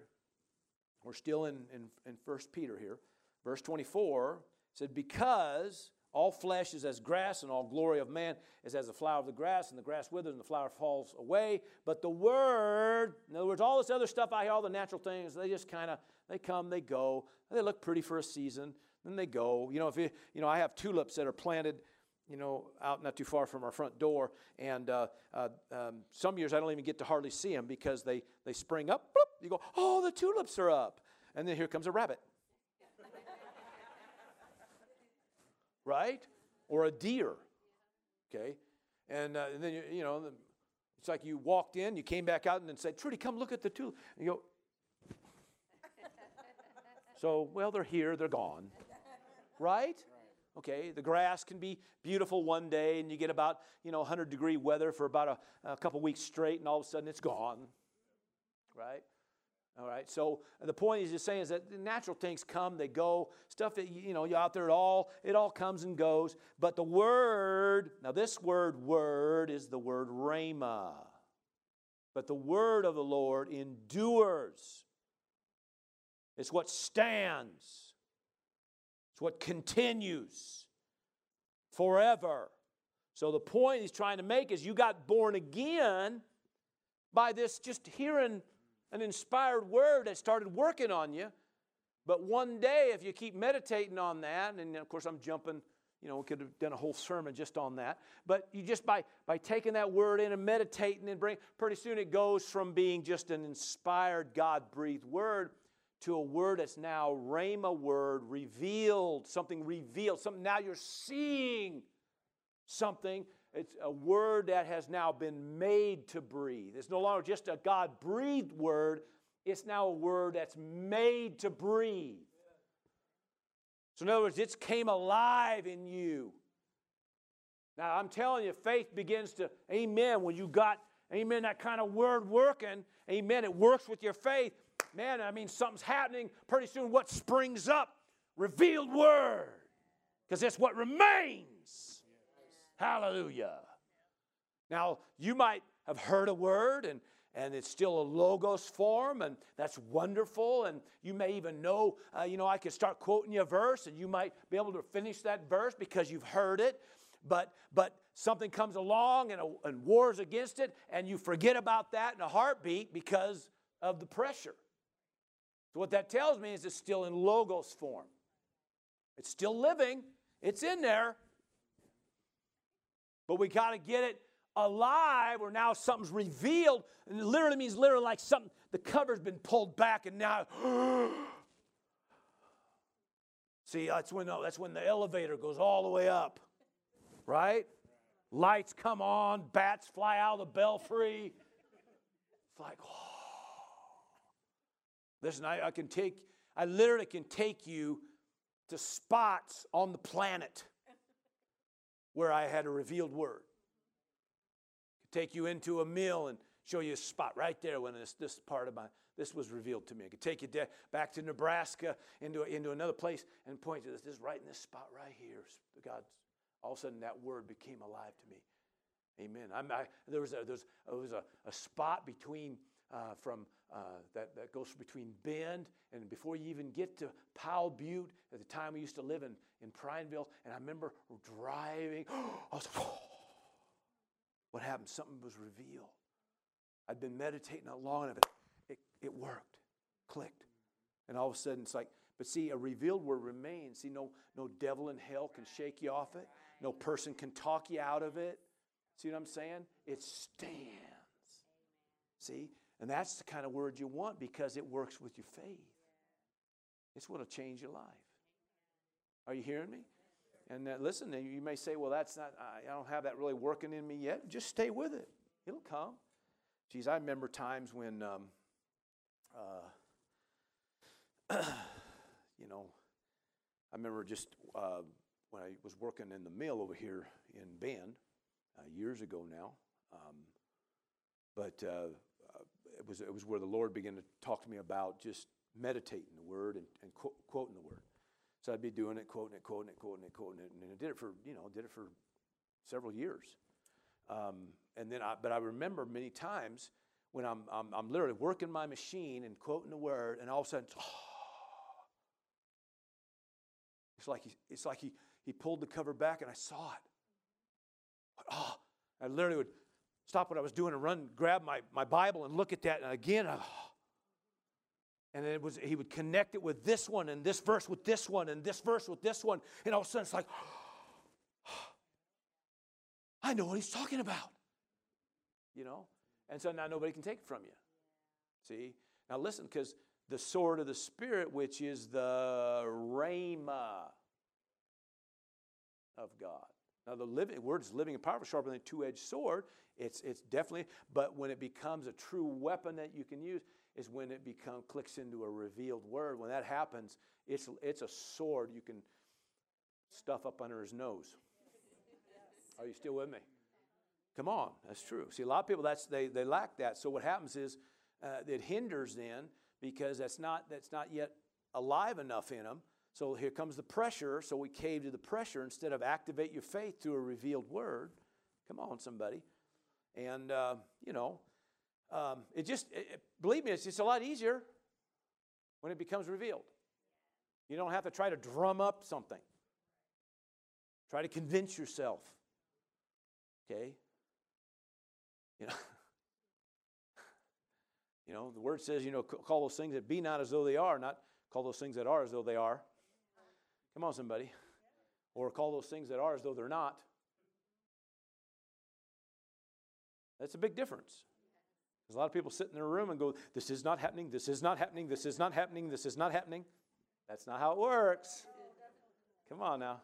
We're still in, in, in 1 Peter here. Verse 24 said, Because all flesh is as grass, and all glory of man is as the flower of the grass, and the grass withers and the flower falls away. But the word, in other words, all this other stuff I hear, all the natural things, they just kind of they come, they go. They look pretty for a season, then they go. You know, if you, you know, I have tulips that are planted you know, out not too far from our front door. And uh, uh, um, some years I don't even get to hardly see them because they, they spring up. Bloop, you go, oh, the tulips are up. And then here comes a rabbit. Right? Or a deer, okay? And, uh, and then, you, you know, it's like you walked in, you came back out and then said, Trudy, come look at the tulip. And you go, so, well, they're here, they're gone, right? Okay, the grass can be beautiful one day and you get about, you know, 100 degree weather for about a, a couple weeks straight and all of a sudden it's gone, right? All right, so the point he's just saying is that natural things come, they go. Stuff that you know, you're out there, it all it all comes and goes. But the word, now this word word is the word rhema. But the word of the Lord endures. It's what stands. It's what continues forever. So the point he's trying to make is you got born again by this just hearing an inspired word that started working on you. But one day, if you keep meditating on that, and of course I'm jumping, you know, we could have done a whole sermon just on that. But you just by by taking that word in and meditating and bring, pretty soon it goes from being just an inspired, God-breathed word to a word that's now rhema word, revealed, something revealed, something now you're seeing something it's a word that has now been made to breathe. It's no longer just a God breathed word, it's now a word that's made to breathe. So, in other words, it came alive in you. Now, I'm telling you, faith begins to, amen, when you got, amen, that kind of word working, amen, it works with your faith. Man, I mean, something's happening. Pretty soon, what springs up? Revealed word. Because that's what remains. Hallelujah. Now, you might have heard a word and and it's still a logos form, and that's wonderful. And you may even know, uh, you know, I could start quoting you a verse, and you might be able to finish that verse because you've heard it. But but something comes along and, a, and wars against it, and you forget about that in a heartbeat because of the pressure. So what that tells me is it's still in logos form. It's still living. It's in there, but we got to get it alive where now something's revealed. And it literally means literally like something, the cover's been pulled back and now. See, that's when, that's when the elevator goes all the way up, right? Lights come on, bats fly out of the belfry. It's like, oh. Listen, I, I can take, I literally can take you to spots on the planet where I had a revealed word. Could Take you into a mill and show you a spot right there when this, this part of my, this was revealed to me. I could take you de- back to Nebraska into, into another place and point to this. This is right in this spot right here. God, all of a sudden that word became alive to me. Amen. I, there was a, there was, there was a, a spot between uh, from uh, that, that goes between Bend and before you even get to Powell Butte. At the time, we used to live in, in Prineville, and I remember driving. I was like, oh. what happened? Something was revealed. I'd been meditating not long enough. It, it worked, clicked. And all of a sudden, it's like, but see, a revealed word remains. See, no, no devil in hell can shake you off it, no person can talk you out of it. See what I'm saying? It stands. See? And that's the kind of word you want because it works with your faith. It's what will change your life. Are you hearing me? And uh, listen, you may say, well, that's not, I don't have that really working in me yet. Just stay with it, it'll come. Geez, I remember times when, um, uh, you know, I remember just uh, when I was working in the mill over here in Bend uh, years ago now. Um, but uh, it was, it was where the Lord began to talk to me about just meditating the word and, and quote, quoting the word. So I'd be doing it, quoting it, quoting it, quoting it, quoting it, and I did it for, you know, did it for several years. Um, and then I, but I remember many times when I'm, I'm, I'm literally working my machine and quoting the word, and all of a sudden, oh, it's like he, it's like he, he pulled the cover back and I saw it. oh, I literally would stop what I was doing and run, grab my, my Bible and look at that. And again, oh, and it was he would connect it with this one and this verse with this one and this verse with this one. And all of a sudden it's like, I know what he's talking about. You know? And so now nobody can take it from you. See? Now listen, because the sword of the Spirit, which is the rhema of God. Now the living word is living and powerful, sharper than a two-edged sword. It's it's definitely, but when it becomes a true weapon that you can use, is when it become clicks into a revealed word. When that happens, it's it's a sword you can stuff up under his nose. Are you still with me? Come on, that's true. See, a lot of people that's they they lack that. So what happens is uh, it hinders then because that's not that's not yet alive enough in them. So here comes the pressure. So we cave to the pressure instead of activate your faith through a revealed word. Come on, somebody. And, uh, you know, um, it just, it, believe me, it's just a lot easier when it becomes revealed. You don't have to try to drum up something, try to convince yourself. Okay? You know, you know, the word says, you know, call those things that be not as though they are, not call those things that are as though they are. Come on, somebody. Or call those things that are as though they're not. That's a big difference. There's a lot of people sit in their room and go, This is not happening, this is not happening, this is not happening, this is not happening. That's not how it works. Come on now.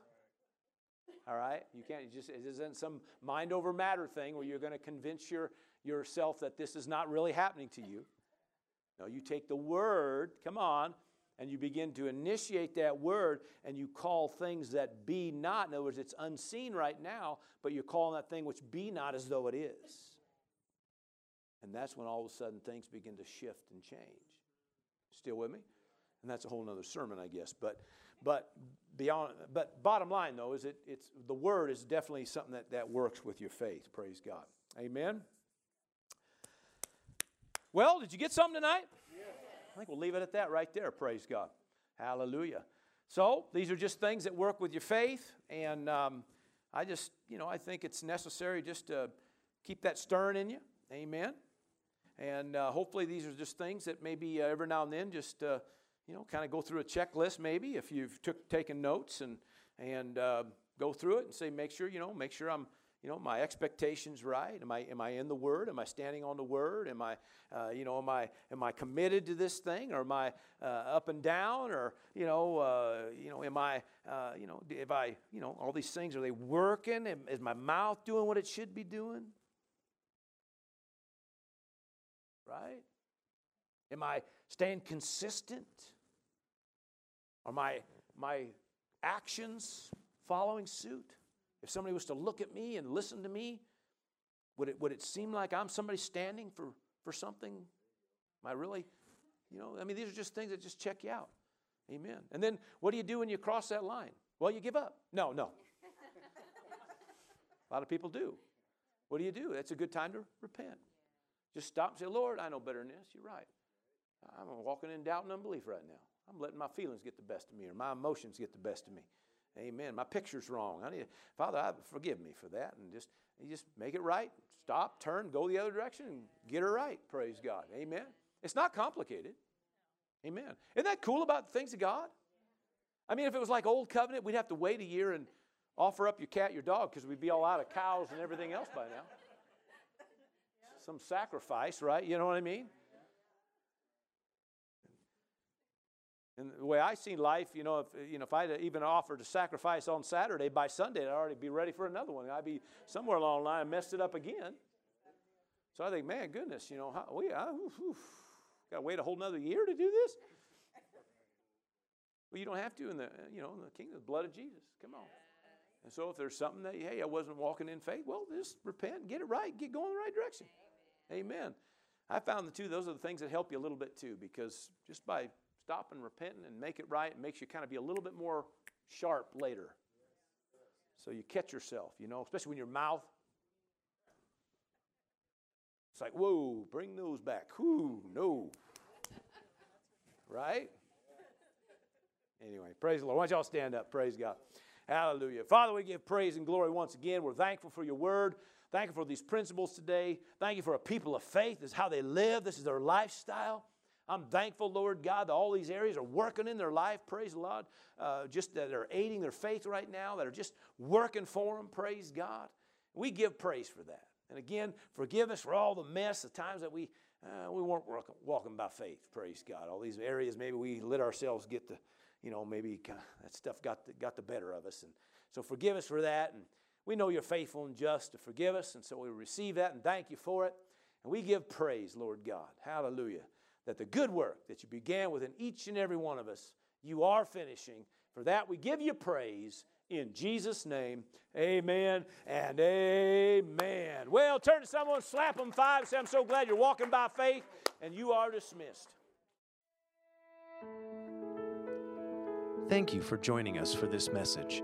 All right? You can't, you just, it isn't some mind over matter thing where you're going to convince your, yourself that this is not really happening to you. No, you take the word, come on, and you begin to initiate that word and you call things that be not. In other words, it's unseen right now, but you're calling that thing which be not as though it is. And that's when all of a sudden things begin to shift and change. Still with me? And that's a whole other sermon, I guess. But but beyond but bottom line though is it it's the word is definitely something that, that works with your faith. Praise God. Amen. Well, did you get something tonight? I think we'll leave it at that right there. Praise God. Hallelujah. So these are just things that work with your faith, and um, I just, you know, I think it's necessary just to keep that stirring in you. Amen. And uh, hopefully these are just things that maybe uh, every now and then just, uh, you know, kind of go through a checklist. Maybe if you've took taken notes and and uh, go through it and say, make sure, you know, make sure I'm you know, my expectations right? Am I, am I in the Word? Am I standing on the Word? Am I, uh, you know, am I, am I committed to this thing? Or am I uh, up and down? Or, you know, uh, you know, am I, uh, you know, if I, you know, all these things, are they working? Is my mouth doing what it should be doing? Right? Am I staying consistent? Are my, my actions following suit? If somebody was to look at me and listen to me, Would it, would it seem like I'm somebody standing for, for something? Am I really, you know, I mean, these are just things that just check you out. Amen. And then what do you do when you cross that line? Well, you give up. No, no. a lot of people do. What do you do? That's a good time to repent. Just stop and say, Lord, I know better than this. You're right. I'm walking in doubt and unbelief right now. I'm letting my feelings get the best of me or my emotions get the best of me. Amen. My picture's wrong. I need, Father, I, forgive me for that. And just, just make it right. Stop, turn, go the other direction, and get her right. Praise God. Amen. It's not complicated. Amen. Isn't that cool about the things of God? I mean, if it was like old covenant, we'd have to wait a year and offer up your cat, your dog, because we'd be all out of cows and everything else by now. Some sacrifice, right? You know what I mean? And the way I see life, you know, if you know, if I even offered a sacrifice on Saturday, by Sunday I'd already be ready for another one. I'd be somewhere along the line and messed it up again. So I think, man, goodness, you know, how, we I, got to wait a whole another year to do this. Well, you don't have to in the you know in the kingdom, the blood of Jesus. Come on. And so if there's something that hey, I wasn't walking in faith, well, just repent, get it right, get going in the right direction. Amen. I found the two; those are the things that help you a little bit too, because just by stopping, repenting and make it right. It makes you kind of be a little bit more sharp later. So you catch yourself, you know, especially when your mouth. It's like, whoa, bring those back. Whoo, no. right? Anyway, praise the Lord. Why don't y'all stand up? Praise God. Hallelujah. Father, we give praise and glory once again. We're thankful for your word. Thank you for these principles today. Thank you for a people of faith. This is how they live, this is their lifestyle. I'm thankful, Lord God, that all these areas are working in their life. Praise the Lord. Uh, just that are aiding their faith right now, that are just working for them. Praise God. We give praise for that. And again, forgive us for all the mess, the times that we uh, we weren't walking by faith. Praise God. All these areas, maybe we let ourselves get the, you know, maybe that stuff got the, got the better of us. And so forgive us for that. And we know you're faithful and just to forgive us. And so we receive that and thank you for it. And we give praise, Lord God. Hallelujah that the good work that you began within each and every one of us, you are finishing. For that, we give you praise in Jesus' name. Amen and amen. Well, turn to someone, slap them five, say, I'm so glad you're walking by faith, and you are dismissed. Thank you for joining us for this message.